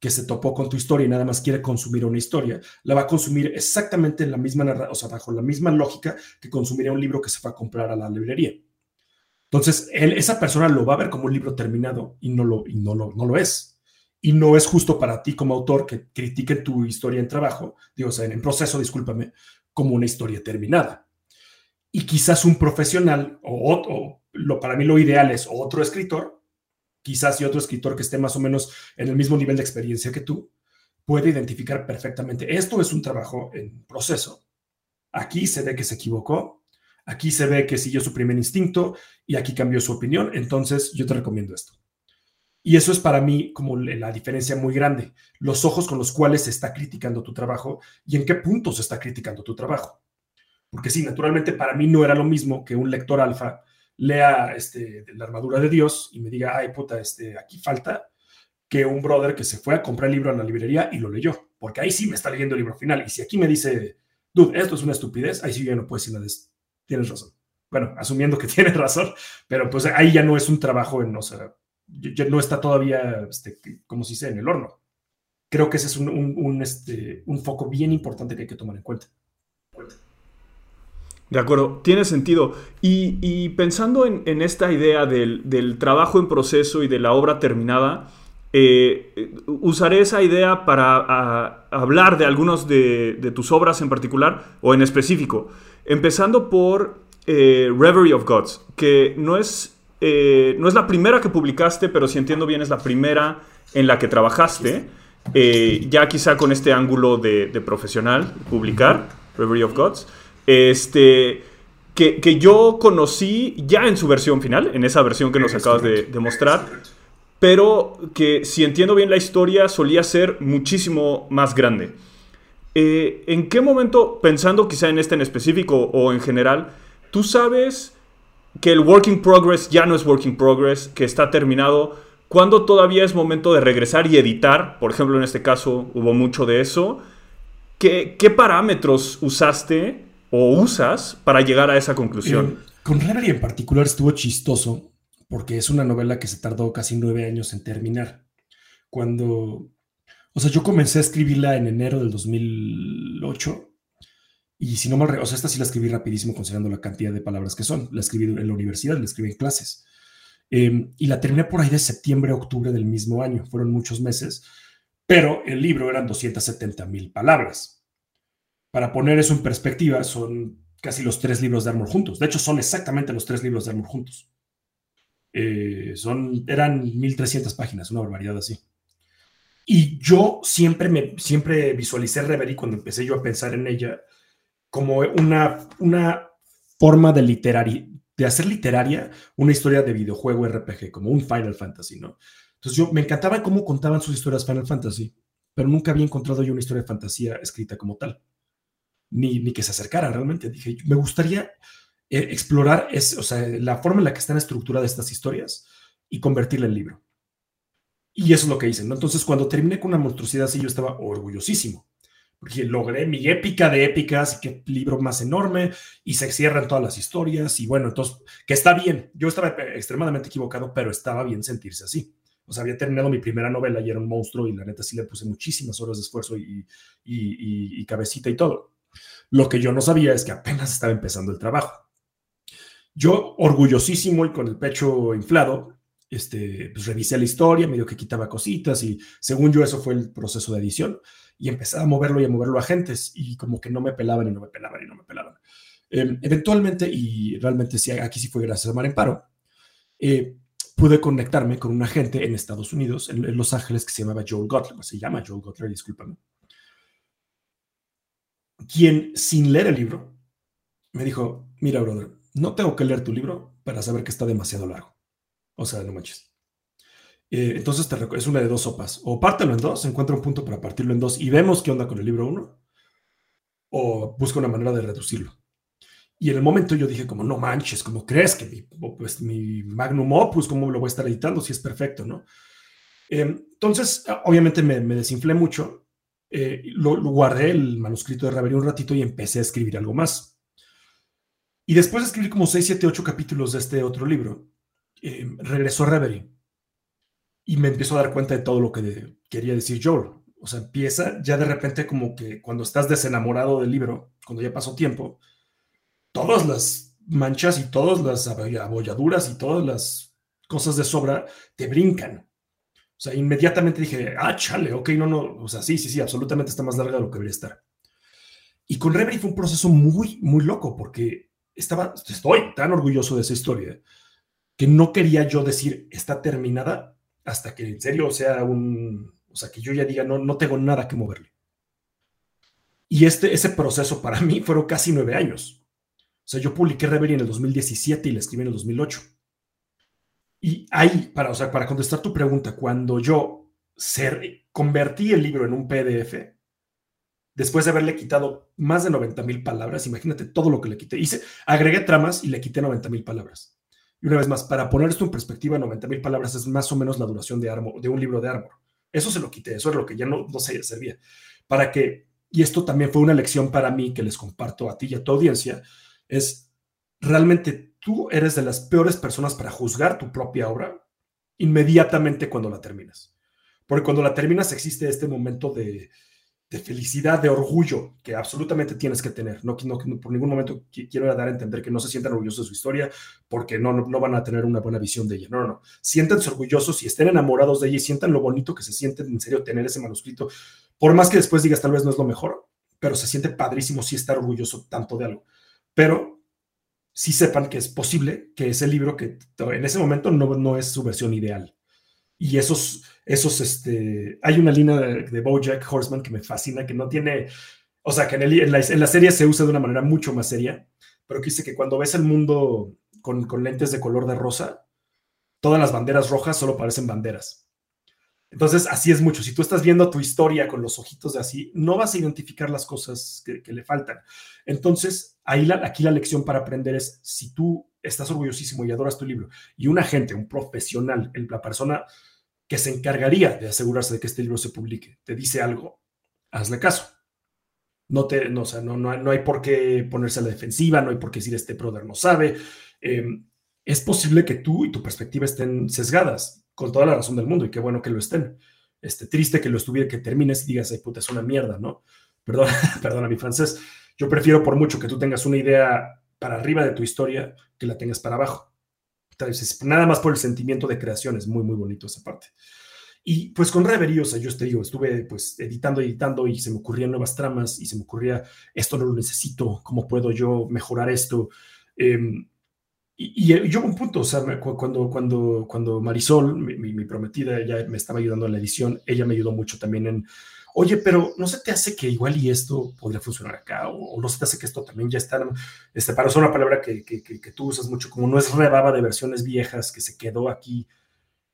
que se topó con tu historia y nada más quiere consumir una historia, la va a consumir exactamente en la misma, o sea, bajo la misma lógica que consumiría un libro que se va a comprar a la librería. Entonces, esa persona lo va a ver como un libro terminado y no lo, y no lo, no lo es. Y no es justo para ti como autor que critique tu historia en trabajo, digo, o sea, en proceso, discúlpame, como una historia terminada. Y quizás un profesional, o, o lo, para mí lo ideal es otro escritor, quizás y otro escritor que esté más o menos en el mismo nivel de experiencia que tú, puede identificar perfectamente, esto es un trabajo en proceso. Aquí se ve que se equivocó, aquí se ve que siguió su primer instinto y aquí cambió su opinión, entonces yo te recomiendo esto. Y eso es para mí como la diferencia muy grande, los ojos con los cuales se está criticando tu trabajo y en qué punto se está criticando tu trabajo. Porque sí, naturalmente para mí no era lo mismo que un lector alfa lea este, la armadura de Dios y me diga, ay puta, este, aquí falta, que un brother que se fue a comprar el libro en la librería y lo leyó. Porque ahí sí me está leyendo el libro final. Y si aquí me dice, dude, esto es una estupidez, ahí sí ya no puedo decir nada. Tienes razón. Bueno, asumiendo que tienes razón, pero pues ahí ya no es un trabajo en, o sea, ya no está todavía, este, como si sea, en el horno. Creo que ese es un, un, este, un foco bien importante que hay que tomar en cuenta. De acuerdo, tiene sentido. Y, pensando en, esta idea del, trabajo en proceso y de la obra terminada, eh, usaré esa idea para hablar de algunos de, tus obras en particular o en específico. Empezando por eh, Reverie of Gods, que no es, eh, no es la primera que publicaste, pero si entiendo bien es la primera en la que trabajaste, ya quizá con este ángulo de, de profesional, publicar Reverie of Gods este, que, yo conocí ya en su versión final, en esa versión que nos acabas de, mostrar, pero que si entiendo bien la historia solía ser muchísimo más grande. Eh, ¿En qué momento, pensando quizá en este en específico o en general, tú sabes que el working progress ya no es working progress, que está terminado? ¿Cuándo todavía es momento de regresar y editar? Por ejemplo, en este caso hubo mucho de eso. ¿Qué, qué parámetros usaste o usas para llegar a esa conclusión? Eh, con Reverie en particular estuvo chistoso porque es una novela que se tardó casi nueve años en terminar. Cuando, o sea, yo comencé a escribirla en enero del 2008 y si no mal, o sea, esta sí la escribí rapidísimo considerando la cantidad de palabras que son. La escribí en la universidad, la escribí en clases. Em, y la terminé por ahí de septiembre a octubre del mismo año. Fueron muchos meses, pero el libro eran 270 mil palabras. Para poner eso en perspectiva, son casi los tres libros de Armor juntos. De hecho, son exactamente los tres libros de Armor juntos. Eh, son, eran 1300 páginas, una barbaridad así. Y yo siempre, me, siempre visualicé Reverie cuando empecé yo a pensar en ella como una, una forma de, literari, de hacer literaria una historia de videojuego RPG, como un Final Fantasy, ¿no? Entonces yo me encantaba cómo contaban sus historias Final Fantasy, pero nunca había encontrado yo una historia de fantasía escrita como tal ni, que se acercara realmente. Dije, me gustaría eh, explorar es, o sea, la forma en la que están estructuradas estas historias y convertirla en libro. Y eso es lo que hice. Entonces, cuando terminé con una monstruosidad así, yo estaba orgullosísimo. Porque logré mi épica de épicas qué libro más enorme y se cierran todas las historias. Y bueno, entonces, que está bien. Yo estaba extremadamente equivocado, pero estaba bien sentirse así. O sea, había terminado mi primera novela y era un monstruo y la neta sí le puse muchísimas horas de esfuerzo y, y, y cabecita y todo. Lo que yo no sabía es que apenas estaba empezando el trabajo. Yo, orgullosísimo y con el pecho inflado, este, pues revisé la historia, medio que quitaba cositas y según yo eso fue el proceso de edición y empecé a moverlo y a moverlo a agentes y como que no me pelaban y no me pelaban y no me pelaban. Em, eventualmente, y realmente sí, aquí sí fue gracias a Mar Paro, eh, pude conectarme con un agente en Estados Unidos, en, en, Los Ángeles, que se llamaba Joel Gotler, se llama Joel Gotler, discúlpame quien sin leer el libro me dijo, mira, brother, no tengo que leer tu libro para saber que está demasiado largo. O sea, no manches. Eh, entonces te es una de dos sopas. O pártelo en dos, encuentra un punto para partirlo en dos y vemos qué onda con el libro uno. O busca una manera de reducirlo. Y en el momento yo dije como, no manches, ¿cómo crees que mi, pues, magnum opus, cómo lo voy a estar editando si es perfecto, no? Eh, entonces, obviamente me, me desinflé mucho eh, lo, guardé el manuscrito de Reverie un ratito y empecé a escribir algo más. Y después de escribir como 6, 7, 8 capítulos de este otro libro, eh, regresó Reverie y me empezó a dar cuenta de todo lo que quería decir Joel. O sea, empieza ya de repente como que cuando estás desenamorado del libro, cuando ya pasó tiempo, todas las manchas y todas las abolladuras y todas las cosas de sobra te brincan. O sea, inmediatamente dije, ah, chale, ok, no, no, o sea, sí, sí, sí, absolutamente está más larga de lo que debería estar. Y con Reverie fue un proceso muy, muy loco porque estaba, estoy tan orgulloso de esa historia que no quería yo decir está terminada hasta que en serio sea un, o sea, que yo ya diga no, no tengo nada que moverle. Y este, ese proceso para mí fueron casi nueve años. O sea, yo publiqué Reverie en el 2017 y la escribí en el 2008 y ahí, para, o sea, para contestar tu pregunta, cuando yo convertí el libro en un PDF, después de haberle quitado más de 90 mil palabras, imagínate todo lo que le quité. Hice, agregué tramas y le quité 90 mil palabras. Y una vez más, para poner esto en perspectiva, 90 mil palabras es más o menos la duración de, de un libro de Armor. Eso se lo quité, eso es lo que ya no, no se servía. Para que, y esto también fue una lección para mí que les comparto a ti y a tu audiencia, es realmente tú eres de las peores personas para juzgar tu propia obra inmediatamente cuando la terminas. Porque cuando la terminas existe este momento de, de felicidad, de orgullo que absolutamente tienes que tener. No, no, por ningún momento quiero dar a entender que no se sientan orgullosos de su historia porque no, no, van a tener una buena visión de ella. No, no, no. Siéntanse orgullosos y estén enamorados de ella y sientan lo bonito que se siente en serio tener ese manuscrito. Por más que después digas tal vez no es lo mejor, pero se siente padrísimo si estar orgulloso tanto de algo. Pero sí sepan que es posible que ese libro que en ese momento no, no es su versión ideal y esos, esos, este, hay una línea de, Bojack Horseman que me fascina, que no tiene, o sea, que en, la, serie se usa de una manera mucho más seria, pero que dice que cuando ves el mundo con, con lentes de color de rosa, todas las banderas rojas solo parecen banderas. Entonces, así es mucho. Si tú estás viendo tu historia con los ojitos de así, no vas a identificar las cosas que, le faltan. Entonces, aquí la lección para aprender es, si tú estás orgullosísimo y adoras tu libro, y un agente, un profesional, la persona que se encargaría de asegurarse de que este libro se publique, te dice algo, hazle caso. No, te, no, no, no, hay por qué ponerse a la defensiva, no hay por qué decir este brother no sabe. Em, es posible que tú y tu perspectiva estén sesgadas con toda la razón del mundo y qué bueno que lo estén. Este, triste que lo estuviera, que termines y digas, ay puta, es una mierda, ¿no? Perdón, perdona mi francés. Yo prefiero por mucho que tú tengas una idea para arriba de tu historia que la tengas para abajo. Entonces, nada más por el sentimiento de creación, es muy, muy bonito esa parte. Y pues con Reverie, yo te digo, estuve pues editando, editando y se me ocurrían nuevas tramas y se me ocurría, esto no lo necesito, ¿cómo puedo yo mejorar esto? Eh, y, y, yo un punto, cuando, cuando, cuando Marisol, mi, prometida, ella me estaba ayudando en la edición, ella me ayudó mucho también en, oye, pero ¿no se te hace que igual y esto podría funcionar acá? ¿O, no se te hace que esto también ya está? Este, para usar una palabra que, que, que, tú usas mucho, como no es rebaba de versiones viejas que se quedó aquí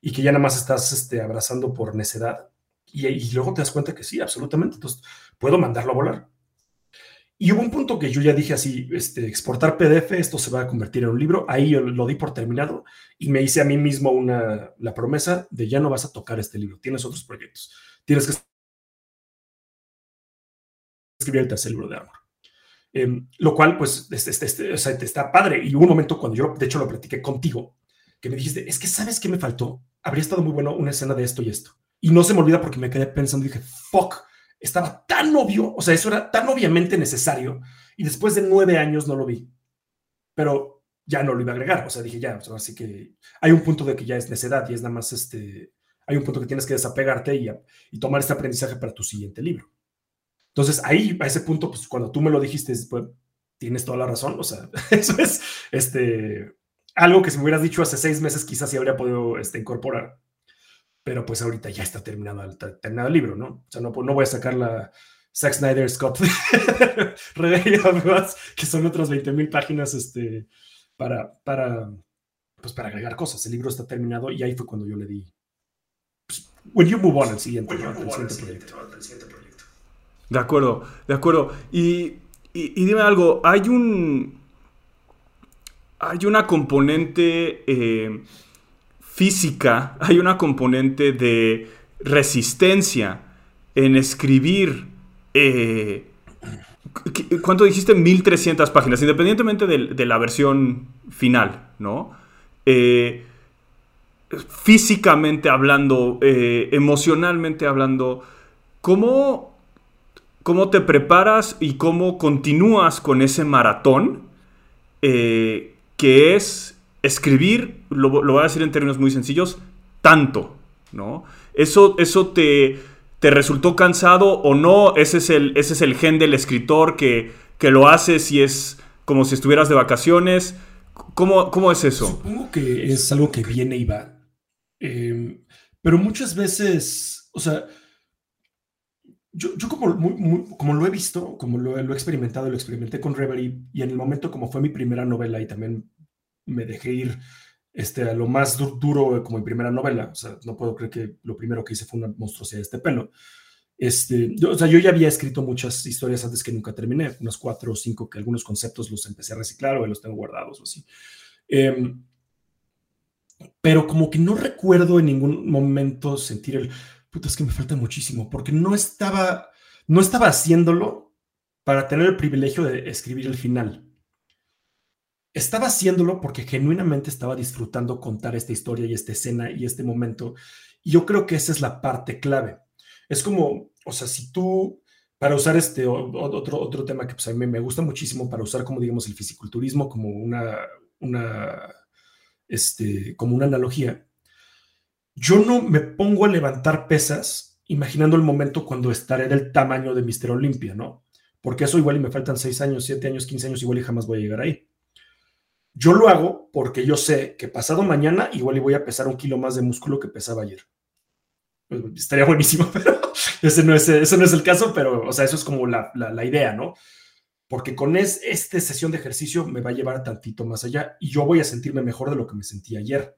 y que ya nada más estás este, abrazando por necedad. Y, y luego te das cuenta que sí, absolutamente. Entonces, puedo mandarlo a volar y hubo un punto que yo ya dije así, este, exportar PDF, esto se va a convertir en un libro. Ahí yo lo di por terminado y me hice a mí mismo una, la promesa de ya no vas a tocar este libro, tienes otros proyectos. Tienes que escribir el tercer libro de Armor. Em, lo cual, pues, este, está padre. Y hubo un momento cuando yo, de hecho, lo platiqué contigo, que me dijiste, es que ¿sabes qué me faltó? Habría estado muy bueno una escena de esto y esto. Y no se me olvida porque me quedé pensando y dije, fuck, estaba tan obvio, o sea, eso era tan obviamente necesario, y después de nueve años no lo vi. Pero ya no lo iba a agregar, o sea, dije ya, así que hay un punto de que ya es necedad y es nada más este, hay un punto que tienes que desapegarte y, y tomar este aprendizaje para tu siguiente libro. Entonces, ahí, a ese punto, pues cuando tú me lo dijiste, pues tienes toda la razón, o sea, eso es este, algo que si me hubieras dicho hace seis meses, quizás sí habría podido este, incorporar pero pues ahorita ya está terminado el, terminado el libro, ¿no? O sea, no, no voy a sacar la Zack Snyder Scott que son otras 20 mil páginas este, para, para, pues para agregar cosas. El libro está terminado y ahí fue cuando yo le di. Pues, when you move on al siguiente, proyecto. De acuerdo, de acuerdo. Y, y, dime algo, hay un. Hay una componente. Eh, física, hay una componente de resistencia en escribir. Eh, ¿Cuánto dijiste? 1300 páginas, independientemente de, la versión final, ¿no? Eh, físicamente hablando, eh, emocionalmente hablando, ¿cómo, ¿cómo, te preparas y cómo continúas con ese maratón que es escribir, lo, voy a decir en términos muy sencillos, tanto, ¿no? Eso, eso te, te resultó cansado o no, ese es el, ese es el gen del escritor que, que lo hace si es como si estuvieras de vacaciones. ¿Cómo, cómo es eso? Supongo que es algo que viene y va. Em, pero muchas veces, o sea, yo, yo como, como lo he visto, como lo, lo, he experimentado, lo experimenté con Reverie y en el momento como fue mi primera novela y también me dejé ir este, a lo más duro como en primera novela. O sea, no puedo creer que lo primero que hice fue una monstruosidad de este pelo. Este, yo, o sea, yo ya había escrito muchas historias antes que nunca terminé, unas cuatro o cinco que algunos conceptos los empecé a reciclar o los tengo guardados o así. Em, pero como que no recuerdo en ningún momento sentir el, puta, es que me falta muchísimo, porque no estaba, no estaba haciéndolo para tener el privilegio de escribir el final. Estaba haciéndolo porque genuinamente estaba disfrutando contar esta historia y esta escena y este momento. Y yo creo que esa es la parte clave. Es como, o sea, si tú, para usar este otro, otro tema que pues, a mí me gusta muchísimo, para usar como, digamos, el fisiculturismo como una, una, este, como una analogía, yo no me pongo a levantar pesas imaginando el momento cuando estaré del tamaño de Mister Olimpia, ¿no? Porque eso igual y me faltan 6 años, 7 años, 15 años, igual y jamás voy a llegar ahí. Yo lo hago porque yo sé que pasado mañana igual y voy a pesar un kilo más de músculo que pesaba ayer. Pues, estaría buenísimo, pero ese no es, eso no es el caso, pero, o sea, eso es como la, la, idea, ¿no? Porque con es, esta sesión de ejercicio me va a llevar tantito más allá y yo voy a sentirme mejor de lo que me sentí ayer.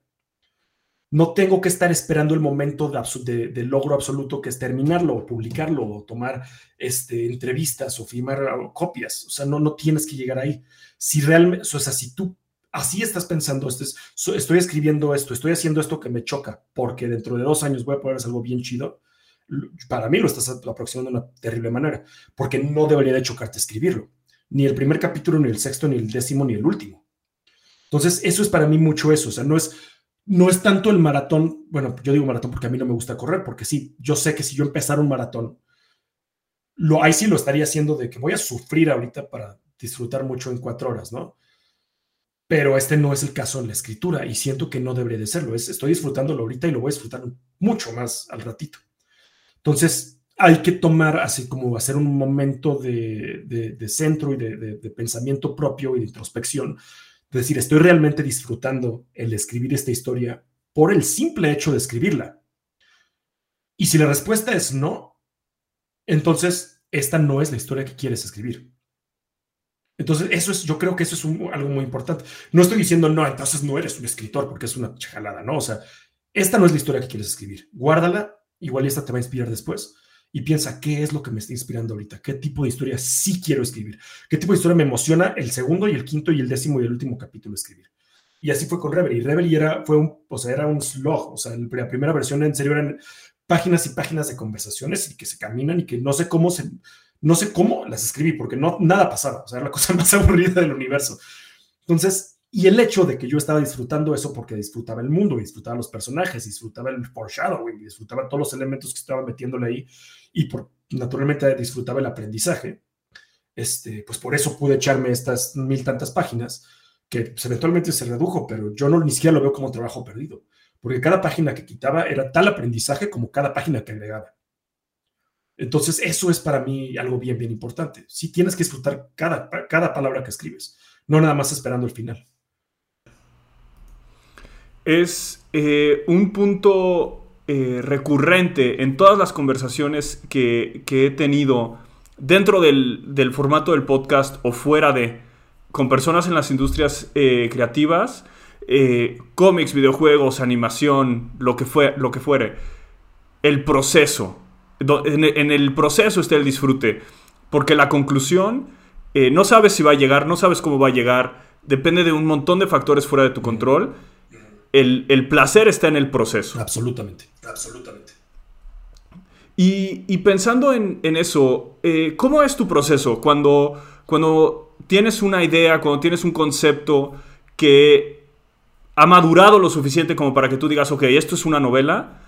No tengo que estar esperando el momento de, de, logro absoluto que es terminarlo o publicarlo o tomar este, entrevistas o firmar copias. O sea, no, no tienes que llegar ahí. Si realmente, o sea, si tú así estás pensando, este estoy escribiendo esto, estoy haciendo esto que me choca, porque dentro de dos años voy a poder hacer algo bien chido, para mí lo estás aproximando de una terrible manera, porque no debería de chocarte escribirlo, ni el primer capítulo, ni el sexto, ni el décimo, ni el último. Entonces, eso es para mí mucho eso, o sea, no es, no es tanto el maratón, bueno, yo digo maratón porque a mí no me gusta correr, porque sí, yo sé que si yo empezara un maratón, lo, ahí sí lo estaría haciendo de que voy a sufrir ahorita para disfrutar mucho en cuatro horas, ¿no? Pero este no es el caso en la escritura y siento que no debería de serlo. Es, estoy disfrutándolo ahorita y lo voy a disfrutar mucho más al ratito. Entonces, hay que tomar así como hacer un momento de, centro y de, pensamiento propio y de introspección. Es decir, estoy realmente disfrutando el escribir esta historia por el simple hecho de escribirla. Y si la respuesta es no, entonces esta no es la historia que quieres escribir. Entonces, eso es, yo creo que eso es algo muy importante. No estoy diciendo, no, entonces no eres un escritor porque es una chajalada, ¿no? O sea, esta no es la historia que quieres escribir. Guárdala, igual esta te va a inspirar después. Y piensa, ¿qué es lo que me está inspirando ahorita? ¿Qué tipo de historia sí quiero escribir? ¿Qué tipo de historia me emociona el segundo y el quinto y el décimo y el último capítulo escribir? Y así fue con Reverie. Reverie era, fue un, o sea, era un slog. O sea, la primera versión en serio eran páginas y páginas de conversaciones y que se caminan y que no sé cómo se, no sé cómo las escribí porque no, nada pasaba, o sea, era la cosa más aburrida del universo. Entonces, y el hecho de que yo estaba disfrutando eso porque disfrutaba el mundo, disfrutaba los personajes, disfrutaba el foreshadowing, disfrutaba todos los elementos que estaba metiéndole ahí y naturalmente disfrutaba el aprendizaje, este, pues por eso pude echarme estas mil tantas páginas que pues, eventualmente se redujo, pero yo no ni siquiera lo veo como trabajo perdido, porque cada página que quitaba era tal aprendizaje como cada página que agregaba. Entonces, eso es para mí algo bien, bien importante. Si tienes que disfrutar cada, cada palabra que escribes, no nada más esperando el final. Es eh, un punto eh, recurrente en todas las conversaciones que, he tenido dentro del, formato del podcast o fuera de, con personas en las industrias eh, creativas, cómics, videojuegos, animación, lo que, fue, lo que fuere. El proceso, en el proceso está el disfrute, porque la conclusión eh, no sabes si va a llegar, no sabes cómo va a llegar, depende de un montón de factores fuera de tu control. El, placer está en el proceso. Absolutamente, absolutamente. Y, pensando en, eso, eh, ¿cómo es tu proceso cuando, cuando tienes una idea, cuando tienes un concepto que ha madurado lo suficiente como para que tú digas, ok, esto es una novela?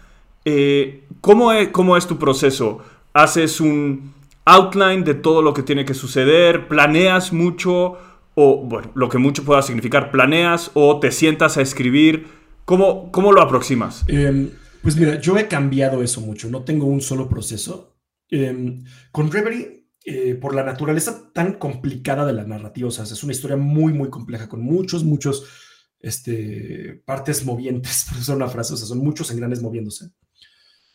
Eh, ¿cómo, es, ¿cómo es tu proceso? ¿Haces un outline de todo lo que tiene que suceder? ¿Planeas mucho? O, bueno, lo que mucho pueda significar, ¿planeas o te sientas a escribir? ¿Cómo, lo aproximas? Em, pues mira, yo he cambiado eso mucho, no tengo un solo proceso. Em, con Reverie, eh, por la naturaleza tan complicada de la narrativa, o es una historia muy, muy compleja, con muchos, muchos este, partes movientes, por eso una frase, o sea, son muchos engranes moviéndose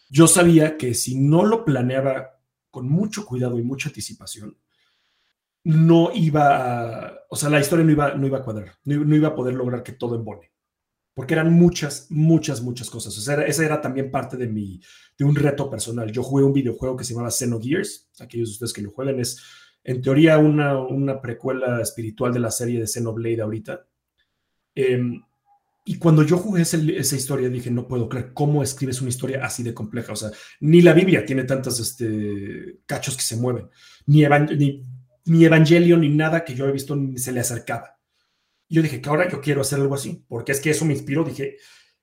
yo sabía que si no lo planeaba con mucho cuidado y mucha anticipación, no iba a, o sea, la historia no iba, no iba a cuadrar, no, iba a poder lograr que todo embone. porque eran muchas, muchas, muchas cosas. O sea, esa era también parte de, mi, de un reto personal. Yo jugué un videojuego que se llamaba Xenogears, aquellos de ustedes que lo jueguen, es en teoría una, una precuela espiritual de la serie de Xenoblade ahorita. Em, y cuando yo jugué esa historia, dije, no puedo creer cómo escribes una historia así de compleja. O sea, ni la Biblia tiene tantos este, cachos que se mueven, ni, ni, ni Evangelion, ni nada que yo he visto ni se le acercaba. Yo dije que ahora yo quiero hacer algo así, porque es que eso me inspiró. Dije,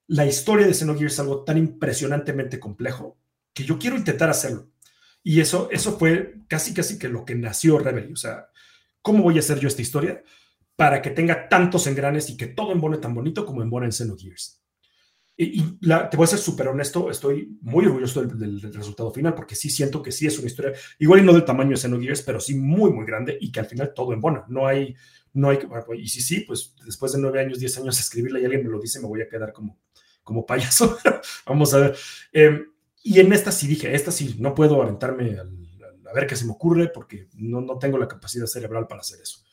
la historia de Xenogears es algo tan impresionantemente complejo que yo quiero intentar hacerlo. Y eso, eso fue casi, casi que lo que nació Rebel. O sea, ¿cómo voy a hacer yo esta historia? Para que tenga tantos engranes y que todo embone tan bonito como embona en Xenogears. Y, y te voy a ser súper honesto, estoy muy orgulloso del, resultado final porque sí siento que sí es una historia, igual y no del tamaño de Xenogears, pero sí muy, muy grande y que al final todo embona. No hay, no hay, y si sí, pues después de nueve años, diez años escribirla y alguien me lo dice, me voy a quedar como, como payaso. Vamos a ver. Em, y en esta sí dije, esta sí, no puedo aventarme a ver qué se me ocurre porque no, no tengo la capacidad cerebral para hacer eso.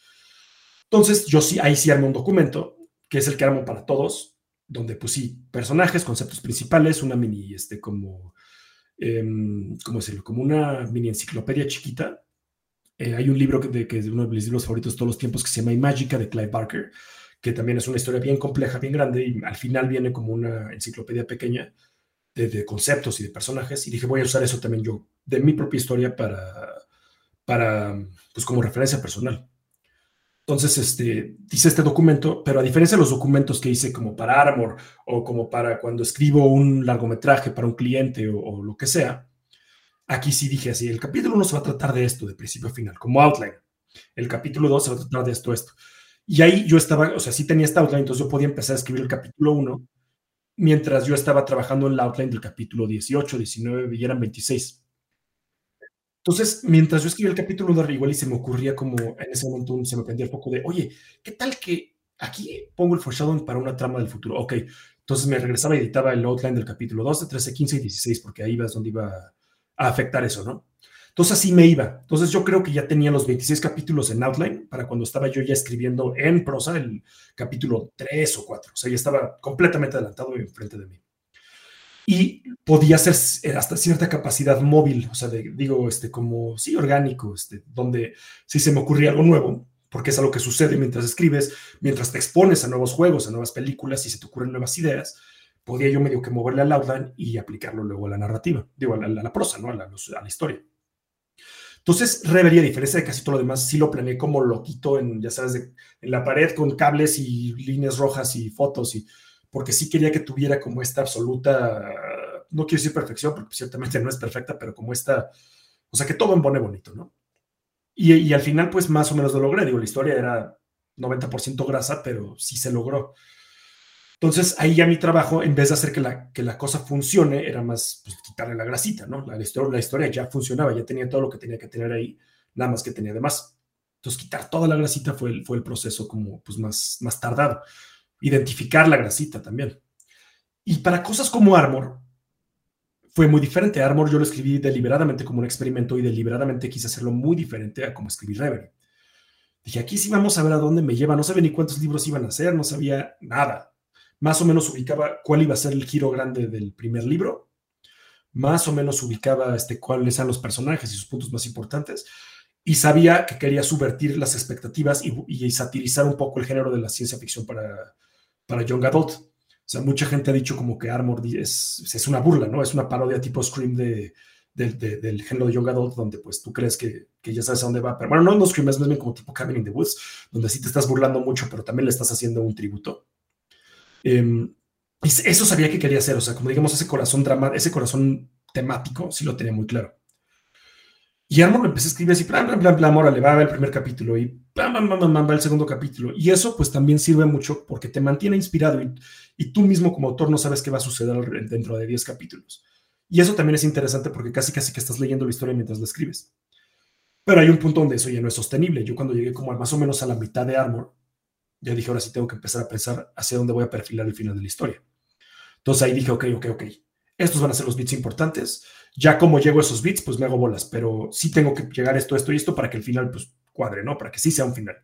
Entonces, yo sí, ahí sí armo un documento, que es el que armo para todos, donde pues sí, personajes, conceptos principales, una mini, este, como, eh, ¿cómo decirlo? Como una mini enciclopedia chiquita. Eh, hay un libro de, que es uno de mis libros favoritos de todos los tiempos que se llama Imágica de Clive Barker, que también es una historia bien compleja, bien grande, y al final viene como una enciclopedia pequeña de, de conceptos y de personajes. Y dije, voy a usar eso también yo, de mi propia historia, para, para pues como referencia personal. Entonces, este, dice este documento, pero a diferencia de los documentos que hice como para Armor o como para cuando escribo un largometraje para un cliente o, lo que sea, aquí sí dije así, el capítulo 1 se va a tratar de esto, de principio a final, como outline. El capítulo 2 se va a tratar de esto, esto. Y ahí yo estaba, o sea, sí tenía esta outline, entonces yo podía empezar a escribir el capítulo 1 mientras yo estaba trabajando en la outline del capítulo 18, 19 y eran 26. Entonces, mientras yo escribía el capítulo de igual y se me ocurría como en ese momento se me prendía el foco de, oye, ¿qué tal que aquí pongo el foreshadowing para una trama del futuro? Ok, entonces me regresaba y editaba el outline del capítulo 12, 13, 15 y 16, porque ahí es donde iba a afectar eso, ¿no? Entonces así me iba. Entonces yo creo que ya tenía los 26 capítulos en outline para cuando estaba yo ya escribiendo en prosa el capítulo 3 o 4. O sea, ya estaba completamente adelantado enfrente de mí y podía ser eh, hasta cierta capacidad móvil, o sea, digo, este, como, sí, orgánico, este, donde si se me ocurría algo nuevo, porque es algo que sucede mientras escribes, mientras te expones a nuevos juegos, a nuevas películas y se te ocurren nuevas ideas, podía yo medio que moverle al outline y aplicarlo luego a la narrativa, digo, a la, prosa, ¿no? A la, la, historia. Entonces, Reverie, a diferencia de casi todo lo demás, sí lo planeé como loquito en, ya sabes, en la pared con cables y líneas rojas y fotos y porque sí quería que tuviera como esta absoluta, no quiero decir perfección, porque ciertamente no es perfecta, pero como esta, o sea, que todo embone bonito, ¿no? Y, y al final, pues más o menos lo logré. Digo, la historia era 90% grasa, pero sí se logró. Entonces, ahí ya mi trabajo, en vez de hacer que la, que la cosa funcione, era más pues, quitarle la grasita, ¿no? La, historia, la historia ya funcionaba, ya tenía todo lo que tenía que tener ahí, nada más que tenía de más. Entonces, quitar toda la grasita fue el, fue el proceso como pues, más, más tardado identificar la grasita también. Y para cosas como Armor, fue muy diferente. Armor yo lo escribí deliberadamente como un experimento y deliberadamente quise hacerlo muy diferente a como escribí Reverie. Dije, aquí sí vamos a ver a dónde me lleva. No sabía ni cuántos libros iban a hacer, no sabía nada. Más o menos ubicaba cuál iba a ser el giro grande del primer libro. Más o menos ubicaba este, cuáles eran los personajes y sus puntos más importantes. Y sabía que quería subvertir las expectativas y, y satirizar un poco el género de la ciencia ficción para, para Young Adult. O sea, mucha gente ha dicho como que Armor es, es una burla, ¿no? Es una parodia tipo Scream de, del género de Young Adult, donde pues tú crees que, que, ya sabes a dónde va. Pero bueno, no, no Scream, es más bien como tipo Cabin in the Woods, donde sí te estás burlando mucho, pero también le estás haciendo un tributo. Y eso sabía que quería hacer, o sea, como digamos, ese corazón drama, ese corazón temático, sí lo tenía muy claro. Y Armor lo empecé a escribir así, plan, plan, plan, plan, órale, va el primer capítulo y pam, pam, pam, va el segundo capítulo. Y eso pues también sirve mucho porque te mantiene inspirado y, y tú mismo como autor no sabes qué va a suceder dentro de 10 capítulos. Y eso también es interesante porque casi casi que estás leyendo la historia mientras la escribes. Pero hay un punto donde eso ya no es sostenible. Yo cuando llegué como más o menos a la mitad de Armor, ya dije, ahora sí tengo que empezar a pensar hacia dónde voy a perfilar el final de la historia. Entonces ahí dije, ok, ok, ok, estos van a ser los bits importantes ya como llego a esos bits, pues me hago bolas, pero sí tengo que llegar esto, esto y esto para que el final pues cuadre, ¿no? Para que sí sea un final.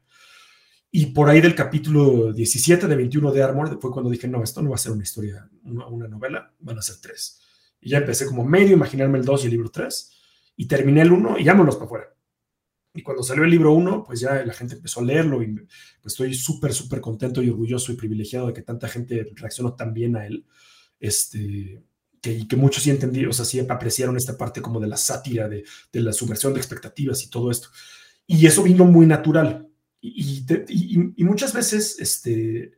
Y por ahí del capítulo 17 de 21 de Armor fue cuando dije, no, esto no va a ser una historia, una, novela, van a ser tres. Y ya empecé como medio a imaginarme el 2 y el libro 3, y terminé el 1 y vámonos para afuera. Y cuando salió el libro 1, pues ya la gente empezó a leerlo y pues estoy súper, súper contento y orgulloso y privilegiado de que tanta gente reaccionó tan bien a él. Este, que, que muchos sí entendieron, o sea, sí apreciaron esta parte como de la sátira, de, de la subversión de expectativas y todo esto. Y eso vino muy natural. Y, muchas veces, este,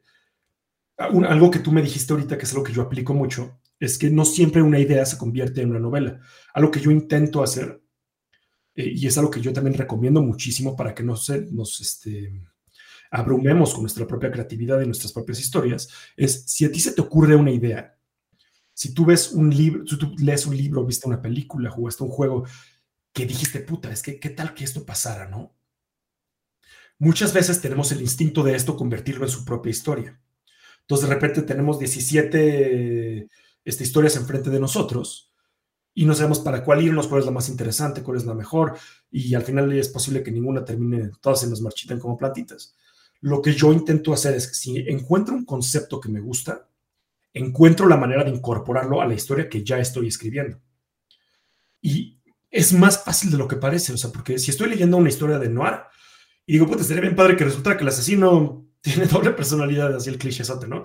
algo que tú me dijiste ahorita, que es algo que yo aplico mucho, es que no siempre una idea se convierte en una novela. Algo que yo intento hacer, eh, y es algo que yo también recomiendo muchísimo para que no se, nos este, abrumemos con nuestra propia creatividad y nuestras propias historias, es si a ti se te ocurre una idea, si tú ves un libro, si tú lees un libro, viste una película, jugaste un juego que dijiste, puta, es que qué tal que esto pasara, ¿no? Muchas veces tenemos el instinto de esto convertirlo en su propia historia. Entonces de repente tenemos 17 este, historias enfrente de nosotros y no sabemos para cuál irnos, cuál es la más interesante, cuál es la mejor, y al final es posible que ninguna termine, todas se nos marchiten como plantitas. Lo que yo intento hacer es que si encuentro un concepto que me gusta, encuentro la manera de incorporarlo a la historia que ya estoy escribiendo. Y es más fácil de lo que parece, o sea, porque si estoy leyendo una historia de noir, y digo, pues sería bien padre que resulta que el asesino tiene doble personalidad, así el clichésate, ¿no?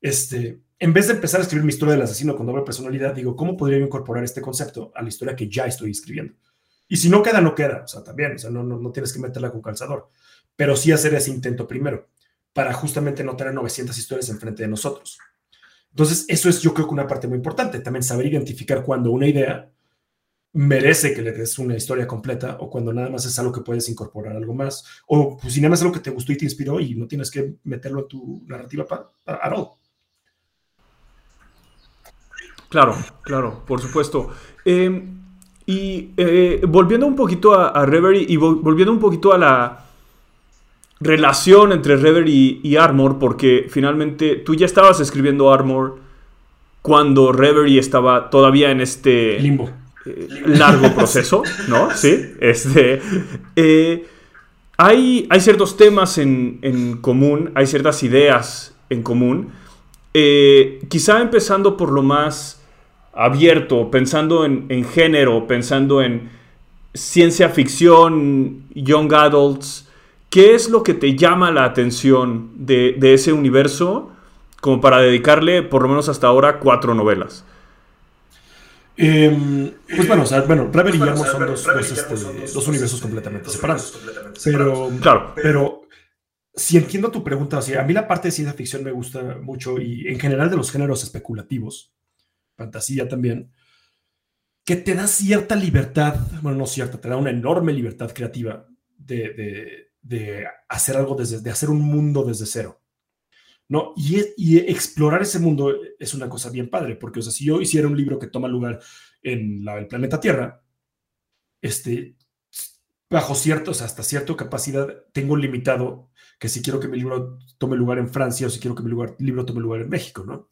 Este, en vez de empezar a escribir mi historia del asesino con doble personalidad, digo, ¿cómo podría incorporar este concepto a la historia que ya estoy escribiendo? Y si no queda, no queda, o sea, también, o sea, no, no, no tienes que meterla con calzador, pero sí hacer ese intento primero, para justamente no tener 900 historias enfrente de nosotros. Entonces, eso es yo creo que una parte muy importante, también saber identificar cuando una idea merece que le des una historia completa o cuando nada más es algo que puedes incorporar algo más o pues si nada más es algo que te gustó y te inspiró y no tienes que meterlo a tu narrativa para, para Claro, claro, por supuesto. Em, y eh, volviendo un poquito a, Reverie y volviendo un poquito a la relación entre Reverie y Armor, porque finalmente tú ya estabas escribiendo Armor cuando Reverie estaba todavía en este limbo largo proceso, ¿no? Sí. Este, eh, hay, hay, ciertos temas en, común, hay ciertas ideas en común. Eh, quizá empezando por lo más abierto, pensando en, género, pensando en ciencia ficción, young adults. ¿Qué es lo que te llama la atención de, de ese universo como para dedicarle por lo menos hasta ahora cuatro novelas? Em, pues bueno, o sea, bueno, Rever y Guillermo son, dos, este, dos, universos completamente separados. Pero, claro, pero si entiendo tu pregunta, o sea, a mí la parte de ciencia ficción me gusta mucho y en general de los géneros especulativos, fantasía también, que te da cierta libertad, bueno, no cierta, te da una enorme libertad creativa de, de, de hacer algo desde, de hacer un mundo desde cero. ¿no? Y, explorar ese mundo es una cosa bien padre, porque, o sea, si yo hiciera un libro que toma lugar en la, el planeta Tierra, este, bajo ciertos, hasta cierta capacidad, tengo limitado que si quiero que mi libro tome lugar en Francia o si quiero que mi libro tome lugar en México, ¿no?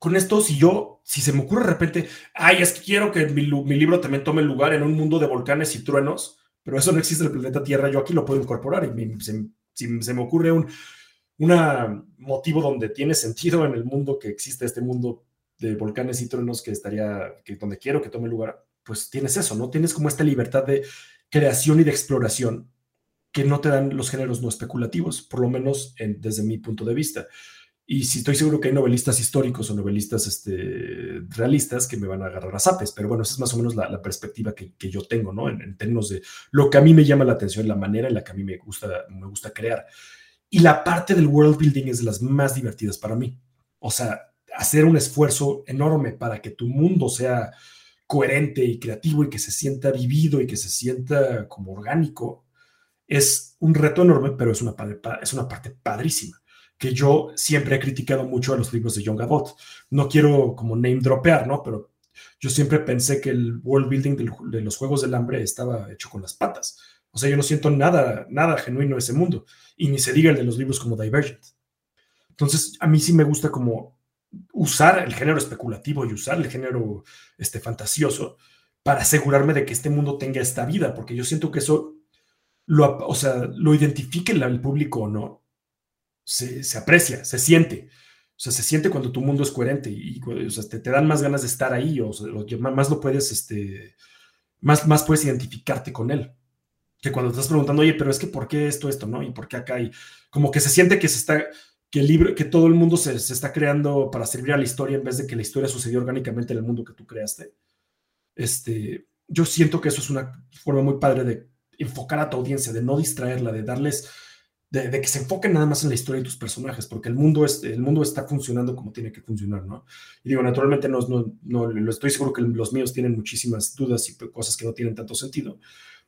Con esto, si yo, si se me ocurre de repente, ay, es que quiero que mi, libro también tome lugar en un mundo de volcanes y truenos, pero eso no existe en el planeta Tierra, yo aquí lo puedo incorporar y si se me ocurre un, un motivo donde tiene sentido en el mundo que existe este mundo de volcanes y truenos que estaría, que donde quiero que tome lugar, pues tienes eso, ¿no? Tienes como esta libertad de creación y de exploración que no te dan los géneros no especulativos, por lo menos desde mi punto de vista. Y si estoy seguro que hay novelistas históricos o novelistas este, realistas que me van a agarrar a zapes, pero bueno, esa es más o menos la, perspectiva que, yo tengo, ¿no? En, en, términos de lo que a mí me llama la atención, la manera en la que a mí me gusta, me gusta crear. Y la parte del world building es de las más divertidas para mí. O sea, hacer un esfuerzo enorme para que tu mundo sea coherente y creativo y que se sienta vivido y que se sienta como orgánico, es un reto enorme, pero es una, es una parte padrísima que yo siempre he criticado mucho a los libros de Young Adult. No quiero como name dropear, ¿no? Pero yo siempre pensé que el world building de los Juegos del Hambre estaba hecho con las patas. O sea, yo no siento nada, nada genuino ese mundo. Y ni se diga el de los libros como Divergent. Entonces, a mí sí me gusta como usar el género especulativo y usar el género este, fantasioso para asegurarme de que este mundo tenga esta vida, porque yo siento que eso o sea, lo identifique el, público o no, se, aprecia, se siente. O sea, se siente cuando tu mundo es coherente y, o sea, te, te, dan más ganas de estar ahí o, más lo puedes, este, más, más puedes identificarte con él. Que cuando estás preguntando, oye, pero es que ¿por qué esto, esto, no? ¿Y por qué acá? Y como que se siente que se está, que el libro, que todo el mundo se, se, está creando para servir a la historia en vez de que la historia sucedió orgánicamente en el mundo que tú creaste. Este, yo siento que eso es una forma muy padre de enfocar a tu audiencia, de no distraerla, de darles, de, que se enfoquen nada más en la historia y tus personajes, porque el mundo, es, el mundo está funcionando como tiene que funcionar, ¿no? Y digo, naturalmente no, no, no estoy seguro que los míos tienen muchísimas dudas y cosas que no tienen tanto sentido,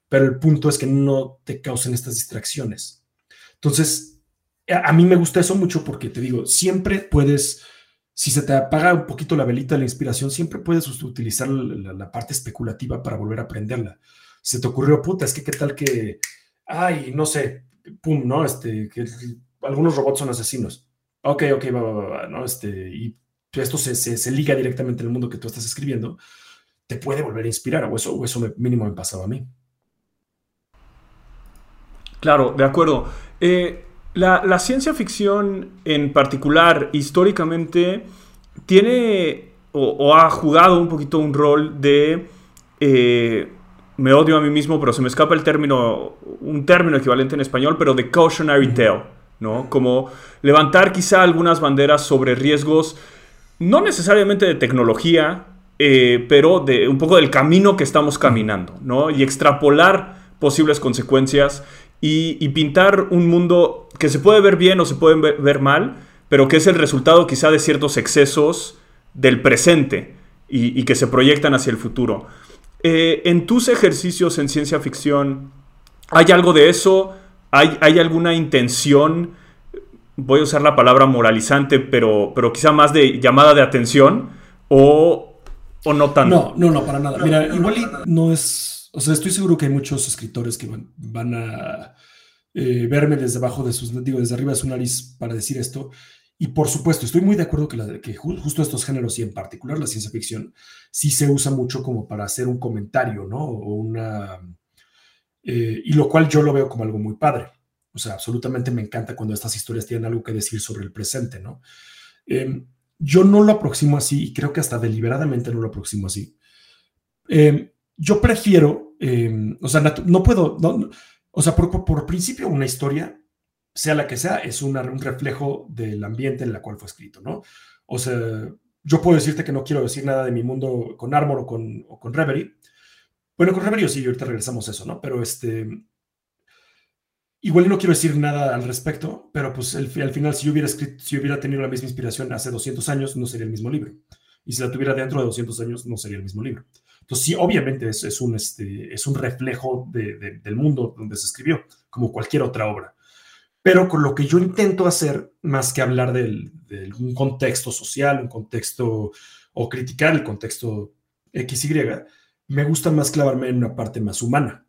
pero el punto es que no te causen estas distracciones. Entonces, a mí me gusta eso mucho porque te digo, siempre puedes, si se te apaga un poquito la velita de la inspiración, siempre puedes utilizar la, parte especulativa para volver a aprenderla. Se te ocurrió, puta, es que qué tal que, ay, no sé, pum, ¿no? Este, algunos robots son asesinos. Ok, ok, va, va, va, ¿no? Este, y esto se, se, liga directamente en el mundo que tú estás escribiendo, te puede volver a inspirar, o eso, o eso mínimo me pasaba a mí. Claro, de acuerdo. Eh, la, ciencia ficción en particular, históricamente, tiene o, ha jugado un poquito un rol de... Eh, me odio a mí mismo, pero se me escapa el término, un término equivalente en español, pero de cautionary tale, ¿no? Como levantar quizá algunas banderas sobre riesgos, no necesariamente de tecnología, eh, pero de un poco del camino que estamos caminando, ¿no? Y extrapolar posibles consecuencias y, pintar un mundo que se puede ver bien o se puede ver, mal, pero que es el resultado quizá de ciertos excesos del presente y, que se proyectan hacia el futuro. Eh, en tus ejercicios en ciencia ficción, ¿hay algo de eso? ¿Hay, ¿Hay, alguna intención? Voy a usar la palabra moralizante, pero, pero quizá más de llamada de atención o, o no tanto. No, no, no, para nada. Mira, igual no es o sea, estoy seguro que hay muchos escritores que van, a eh, verme desde abajo de sus, digo, desde arriba de su nariz para decir esto. Y por supuesto, estoy muy de acuerdo que, que justo estos géneros, y en particular la ciencia ficción, sí se usa mucho como para hacer un comentario, ¿no? O una. Eh, y lo cual yo lo veo como algo muy padre. O sea, absolutamente me encanta cuando estas historias tienen algo que decir sobre el presente, ¿no? Em, yo no lo aproximo así y creo que hasta deliberadamente no lo aproximo así. Eh, yo prefiero, em, o sea, no puedo, o sea, por, principio una historia, sea la que sea, es un reflejo del ambiente en el cual fue escrito, ¿no? O sea, yo puedo decirte que no quiero decir nada de mi mundo con Armor o con, o con Reverie. Bueno, con Reverie sí, ahorita regresamos a eso, ¿no? Pero este, igual no quiero decir nada al respecto, pero pues al final si yo hubiera escrito, si hubiera tenido la misma inspiración hace 200 años, no sería el mismo libro. Y si la tuviera dentro de 200 años, no sería el mismo libro. Entonces, sí, obviamente es, es un, este, es un reflejo del mundo donde se escribió, como cualquier otra obra. Pero con lo que yo intento hacer, más que hablar de un contexto social, un contexto, o criticar el contexto XY, me gusta más clavarme en una parte más humana.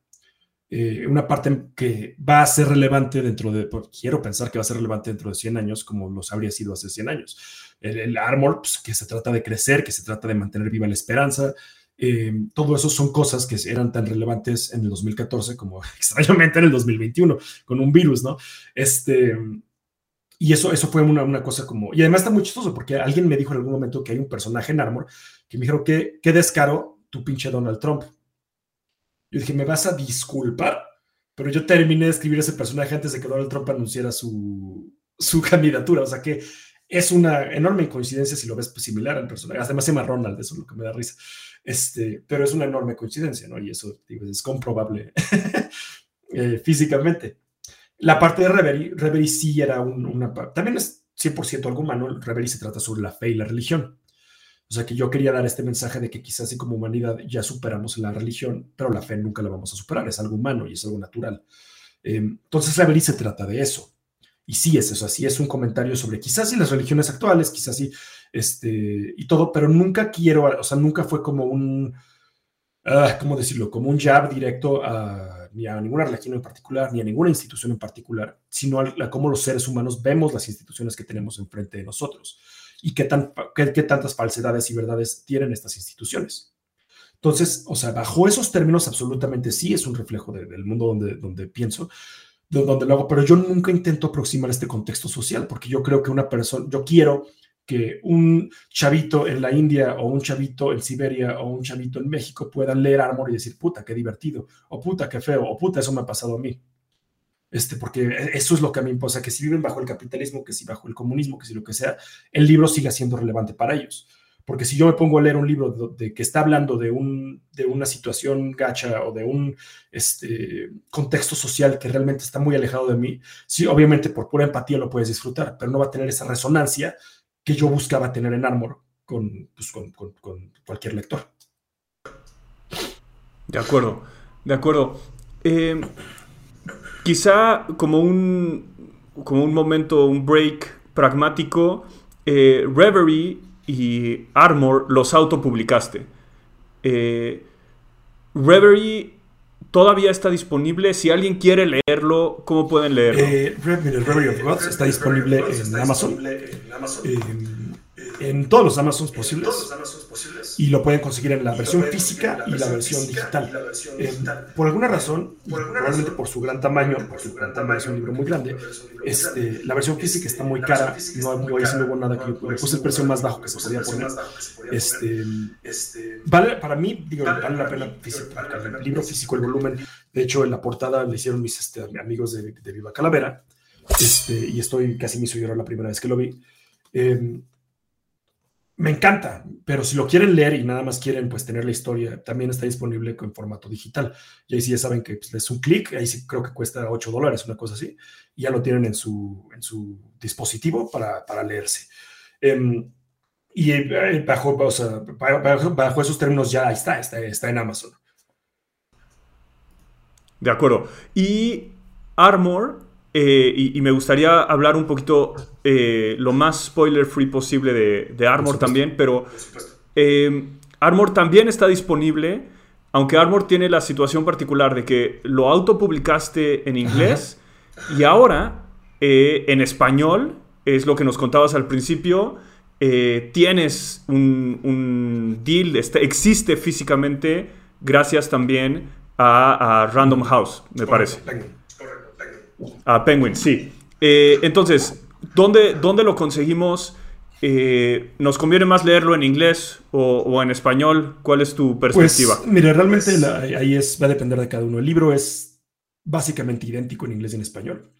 Eh, una parte que va a ser relevante dentro de, pues, quiero pensar que va a ser relevante dentro de 100 años, como los habría sido hace 100 años. El, el Armor, pues, que se trata de crecer, que se trata de mantener viva la esperanza, eh, todo eso son cosas que eran tan relevantes en el 2014 como extrañamente en el 2021 con un virus, ¿no? Este, y eso, eso fue una, una, cosa como... Y además está muy chistoso porque alguien me dijo en algún momento que hay un personaje en Armor que me dijo que qué descaro tu pinche Donald Trump. Yo dije, me vas a disculpar, pero yo terminé de escribir ese personaje antes de que Donald Trump anunciara su, su candidatura. O sea que es una enorme coincidencia si lo ves similar al personaje. Además se llama Ronald, eso es lo que me da risa. Este, pero es una enorme coincidencia, ¿no? Y eso es comprobable eh, físicamente. La parte de Reverie, Reverie sí era una... También es 100% algo humano, Reverie se trata sobre la fe y la religión. O sea que yo quería dar este mensaje de que quizás así como humanidad ya superamos la religión, pero la fe nunca la vamos a superar, es algo humano y es algo natural. Eh, entonces Reverie se trata de eso. Y sí es eso, así es un comentario sobre quizás y las religiones actuales, quizás sí, este, y todo, pero nunca quiero, o sea, nunca fue como un, uh, ¿cómo decirlo? Como un jab directo a, ni a ninguna religión en particular, ni a ninguna institución en particular, sino a, cómo los seres humanos vemos las instituciones que tenemos enfrente de nosotros y qué, tan, qué, qué tantas falsedades y verdades tienen estas instituciones. Entonces, o sea, bajo esos términos, absolutamente sí es un reflejo del mundo donde, donde pienso, de donde lo hago, pero yo nunca intento aproximar este contexto social, porque yo creo que una persona, yo quiero que un chavito en la India o un chavito en Siberia o un chavito en México puedan leer Armor y decir, puta, qué divertido, o puta, qué feo, o puta, eso me ha pasado a mí. Este, porque eso es lo que a mí me importa, que si viven bajo el capitalismo, que si bajo el comunismo, que si lo que sea, el libro siga siendo relevante para ellos. Porque si yo me pongo a leer un libro de, que está hablando de, un, de una situación gacha o de un este, contexto social que realmente está muy alejado de mí, sí, obviamente por pura empatía lo puedes disfrutar, pero no va a tener esa resonancia que yo buscaba tener en Armor con, pues, con, con, cualquier lector. De acuerdo, de acuerdo. Eh, quizá como un, como un momento, un break pragmático, eh, Reverie y Armor los autopublicaste. Eh, Reverie todavía está disponible. Si alguien quiere leerlo, ¿cómo pueden leerlo? Eh, Reverie of Gods está disponible en Amazon. Eh, en todos los Amazons posibles y lo pueden conseguir en la versión física y la versión digital. Eh, por alguna razón, probablemente por su gran tamaño, porque el gran tamaño es un libro muy grande, este, la versión física está muy cara, no, no, hubo nada que yo le puse el precio más bajo que se podía poner. Este, vale, para mí, digo, vale la pena el libro físico, el volumen. De hecho, en la portada le hicieron mis este, amigos de, de, Viva Calavera, este, y estoy casi me hizo llorar la primera vez que lo vi. Eh, me encanta, pero si lo quieren leer y nada más quieren pues tener la historia, también está disponible en formato digital. Y ahí sí ya saben que pues, es un clic, ahí sí creo que cuesta 8 dólares, una cosa así, y ya lo tienen en su, dispositivo para, leerse. Em, y eh, bajo, bajo, esos términos ya está, está, está en Amazon. De acuerdo. Y Armor eh, y, me gustaría hablar un poquito eh, lo más spoiler free posible de, Armor también, pero eh, Armor también está disponible, aunque Armor tiene la situación particular de que lo autopublicaste en inglés y ahora en español, es lo que nos contabas al principio, tienes un, deal, este, existe físicamente gracias también a, Random House, me parece. Ah, Penguin, sí. Eh, entonces, ¿dónde, ¿dónde, lo conseguimos? Eh, ¿Nos conviene más leerlo en inglés o, en español? ¿Cuál es tu perspectiva? Pues, mire, realmente ahí es, va a depender de cada uno. El libro es básicamente idéntico en inglés y en español.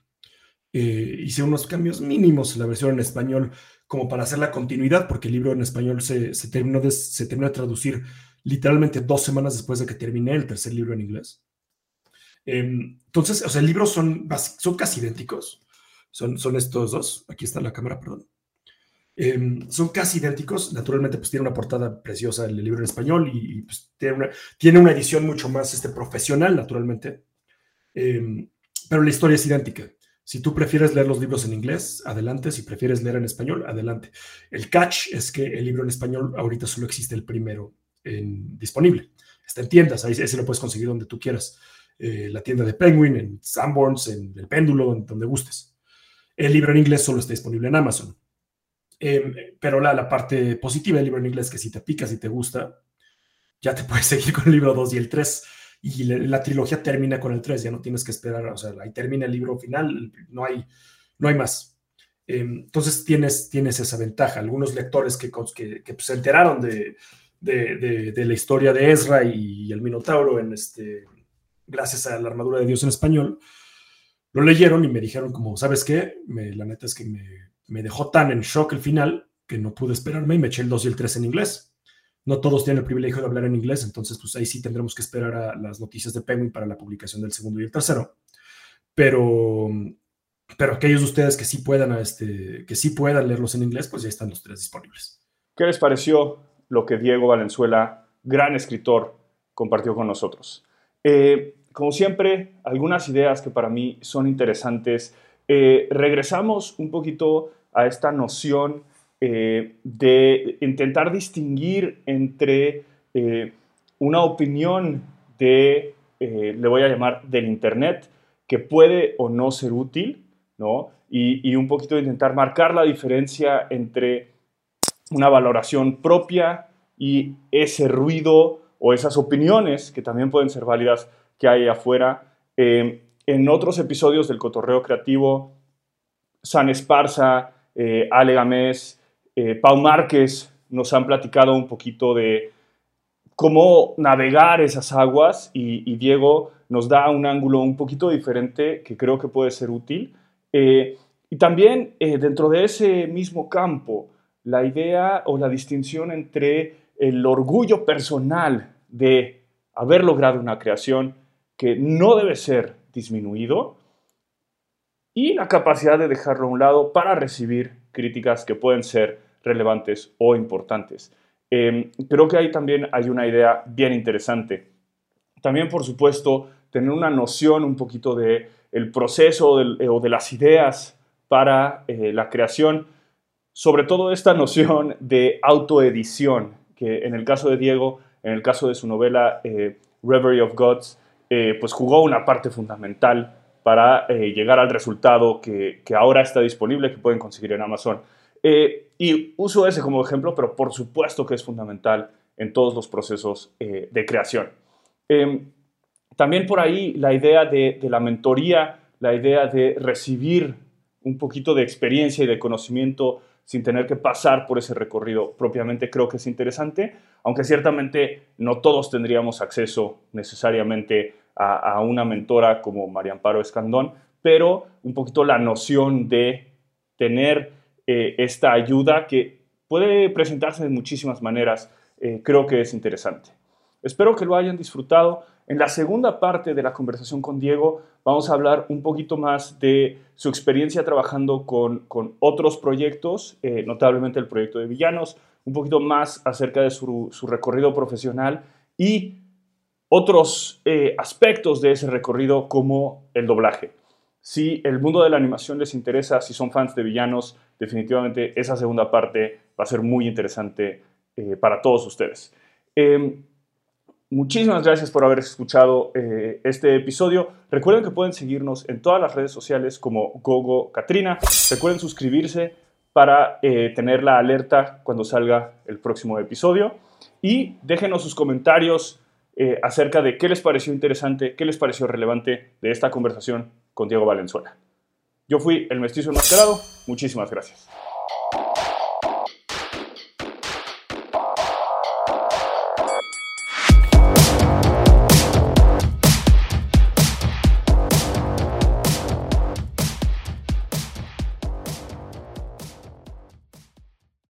Eh, hice unos cambios mínimos en la versión en español como para hacer la continuidad, porque el libro en español se, se, terminó, de, se terminó de traducir literalmente dos semanas después de que terminé el tercer libro en inglés. Em, entonces, o sea, el libro son, son casi idénticos. Son, son estos dos. Aquí está la cámara, perdón. Em, son casi idénticos. Naturalmente, pues tiene una portada preciosa el libro en español y, pues, tiene, una, tiene una edición mucho más este, profesional, naturalmente. Em, pero la historia es idéntica. Si tú prefieres leer los libros en inglés, adelante. Si prefieres leer en español, adelante. El catch es que el libro en español ahorita solo existe el primero en, disponible. Está en tiendas, ahí ese lo puedes conseguir donde tú quieras. Eh, la tienda de Penguin, en Sanborns, en El Péndulo, donde, gustes. El libro en inglés solo está disponible en Amazon. Em, pero la, la, parte positiva del libro en inglés, que si te pica, si te gusta, ya te puedes seguir con el libro 2 y el 3. Y la, trilogía termina con el 3, ya no tienes que esperar, o sea, ahí termina el libro final, no hay, no hay más. Em, entonces tienes, tienes esa ventaja. Algunos lectores que, que, pues, se enteraron de, de, de, la historia de Ezra y el Minotauro en, este, gracias a la armadura de Dios en español, lo leyeron y me dijeron como, ¿sabes qué? la neta es que me, dejó tan en shock el final que no pude esperarme y me eché el 2 y el 3 en inglés. No todos tienen el privilegio de hablar en inglés, entonces pues ahí sí tendremos que esperar a las noticias de Penguin para la publicación del segundo y el tercero. Pero, pero aquellos de ustedes que sí puedan, este, que sí puedan leerlos en inglés, pues ya están los tres disponibles. ¿Qué les pareció lo que Diego Valenzuela, gran escritor, compartió con nosotros? Eh, como siempre, algunas ideas que para mí son interesantes. Eh, regresamos un poquito a esta noción eh, de intentar distinguir entre una opinión de, le voy a llamar, del Internet, que puede o no ser útil, ¿no? Y, y un poquito intentar marcar la diferencia entre una valoración propia y ese ruido o esas opiniones que también pueden ser válidas que hay afuera. Eh, en otros episodios del Cotorreo Creativo, San Esparza, eh, Ale Gamés, eh, Pau Márquez nos han platicado un poquito de cómo navegar esas aguas y, Diego nos da un ángulo un poquito diferente que creo que puede ser útil. Eh, y también dentro de ese mismo campo, la idea o la distinción entre el orgullo personal de haber logrado una creación que no debe ser disminuido y la capacidad de dejarlo a un lado para recibir críticas que pueden ser relevantes o importantes. Em, creo que ahí también hay una idea bien interesante. También, por supuesto, tener una noción un poquito de el proceso eh, o de las ideas para eh, la creación, sobre todo esta noción de autoedición, que en el caso de Diego, en el caso de su novela eh, Reverie of Gods, pues jugó una parte fundamental para eh, llegar al resultado que, ahora está disponible, que pueden conseguir en Amazon. Eh, y uso ese como ejemplo, pero por supuesto que es fundamental en todos los procesos eh, de creación. Em, también por ahí la idea de, de, la mentoría, la idea de recibir un poquito de experiencia y de conocimiento sin tener que pasar por ese recorrido propiamente creo que es interesante, aunque ciertamente no todos tendríamos acceso necesariamente a, una mentora como María Amparo Escandón, pero un poquito la noción de tener eh, esta ayuda que puede presentarse de muchísimas maneras, eh, creo que es interesante. Espero que lo hayan disfrutado. En la segunda parte de la conversación con Diego vamos a hablar un poquito más de su experiencia trabajando con, otros proyectos, eh, notablemente el proyecto de Villanos, un poquito más acerca de su, su recorrido profesional y otros eh, aspectos de ese recorrido como el doblaje. Si el mundo de la animación les interesa, si son fans de villanos, definitivamente esa segunda parte va a ser muy interesante eh, para todos ustedes. Em, muchísimas gracias por haber escuchado eh, este episodio. Recuerden que pueden seguirnos en todas las redes sociales como Gogo Katrina. Recuerden suscribirse para tener la alerta cuando salga el próximo episodio. Y déjenos sus comentarios eh, acerca de qué les pareció interesante, qué les pareció relevante de esta conversación con Diego Valenzuela. Yo fui el mestizo enmascarado, muchísimas gracias.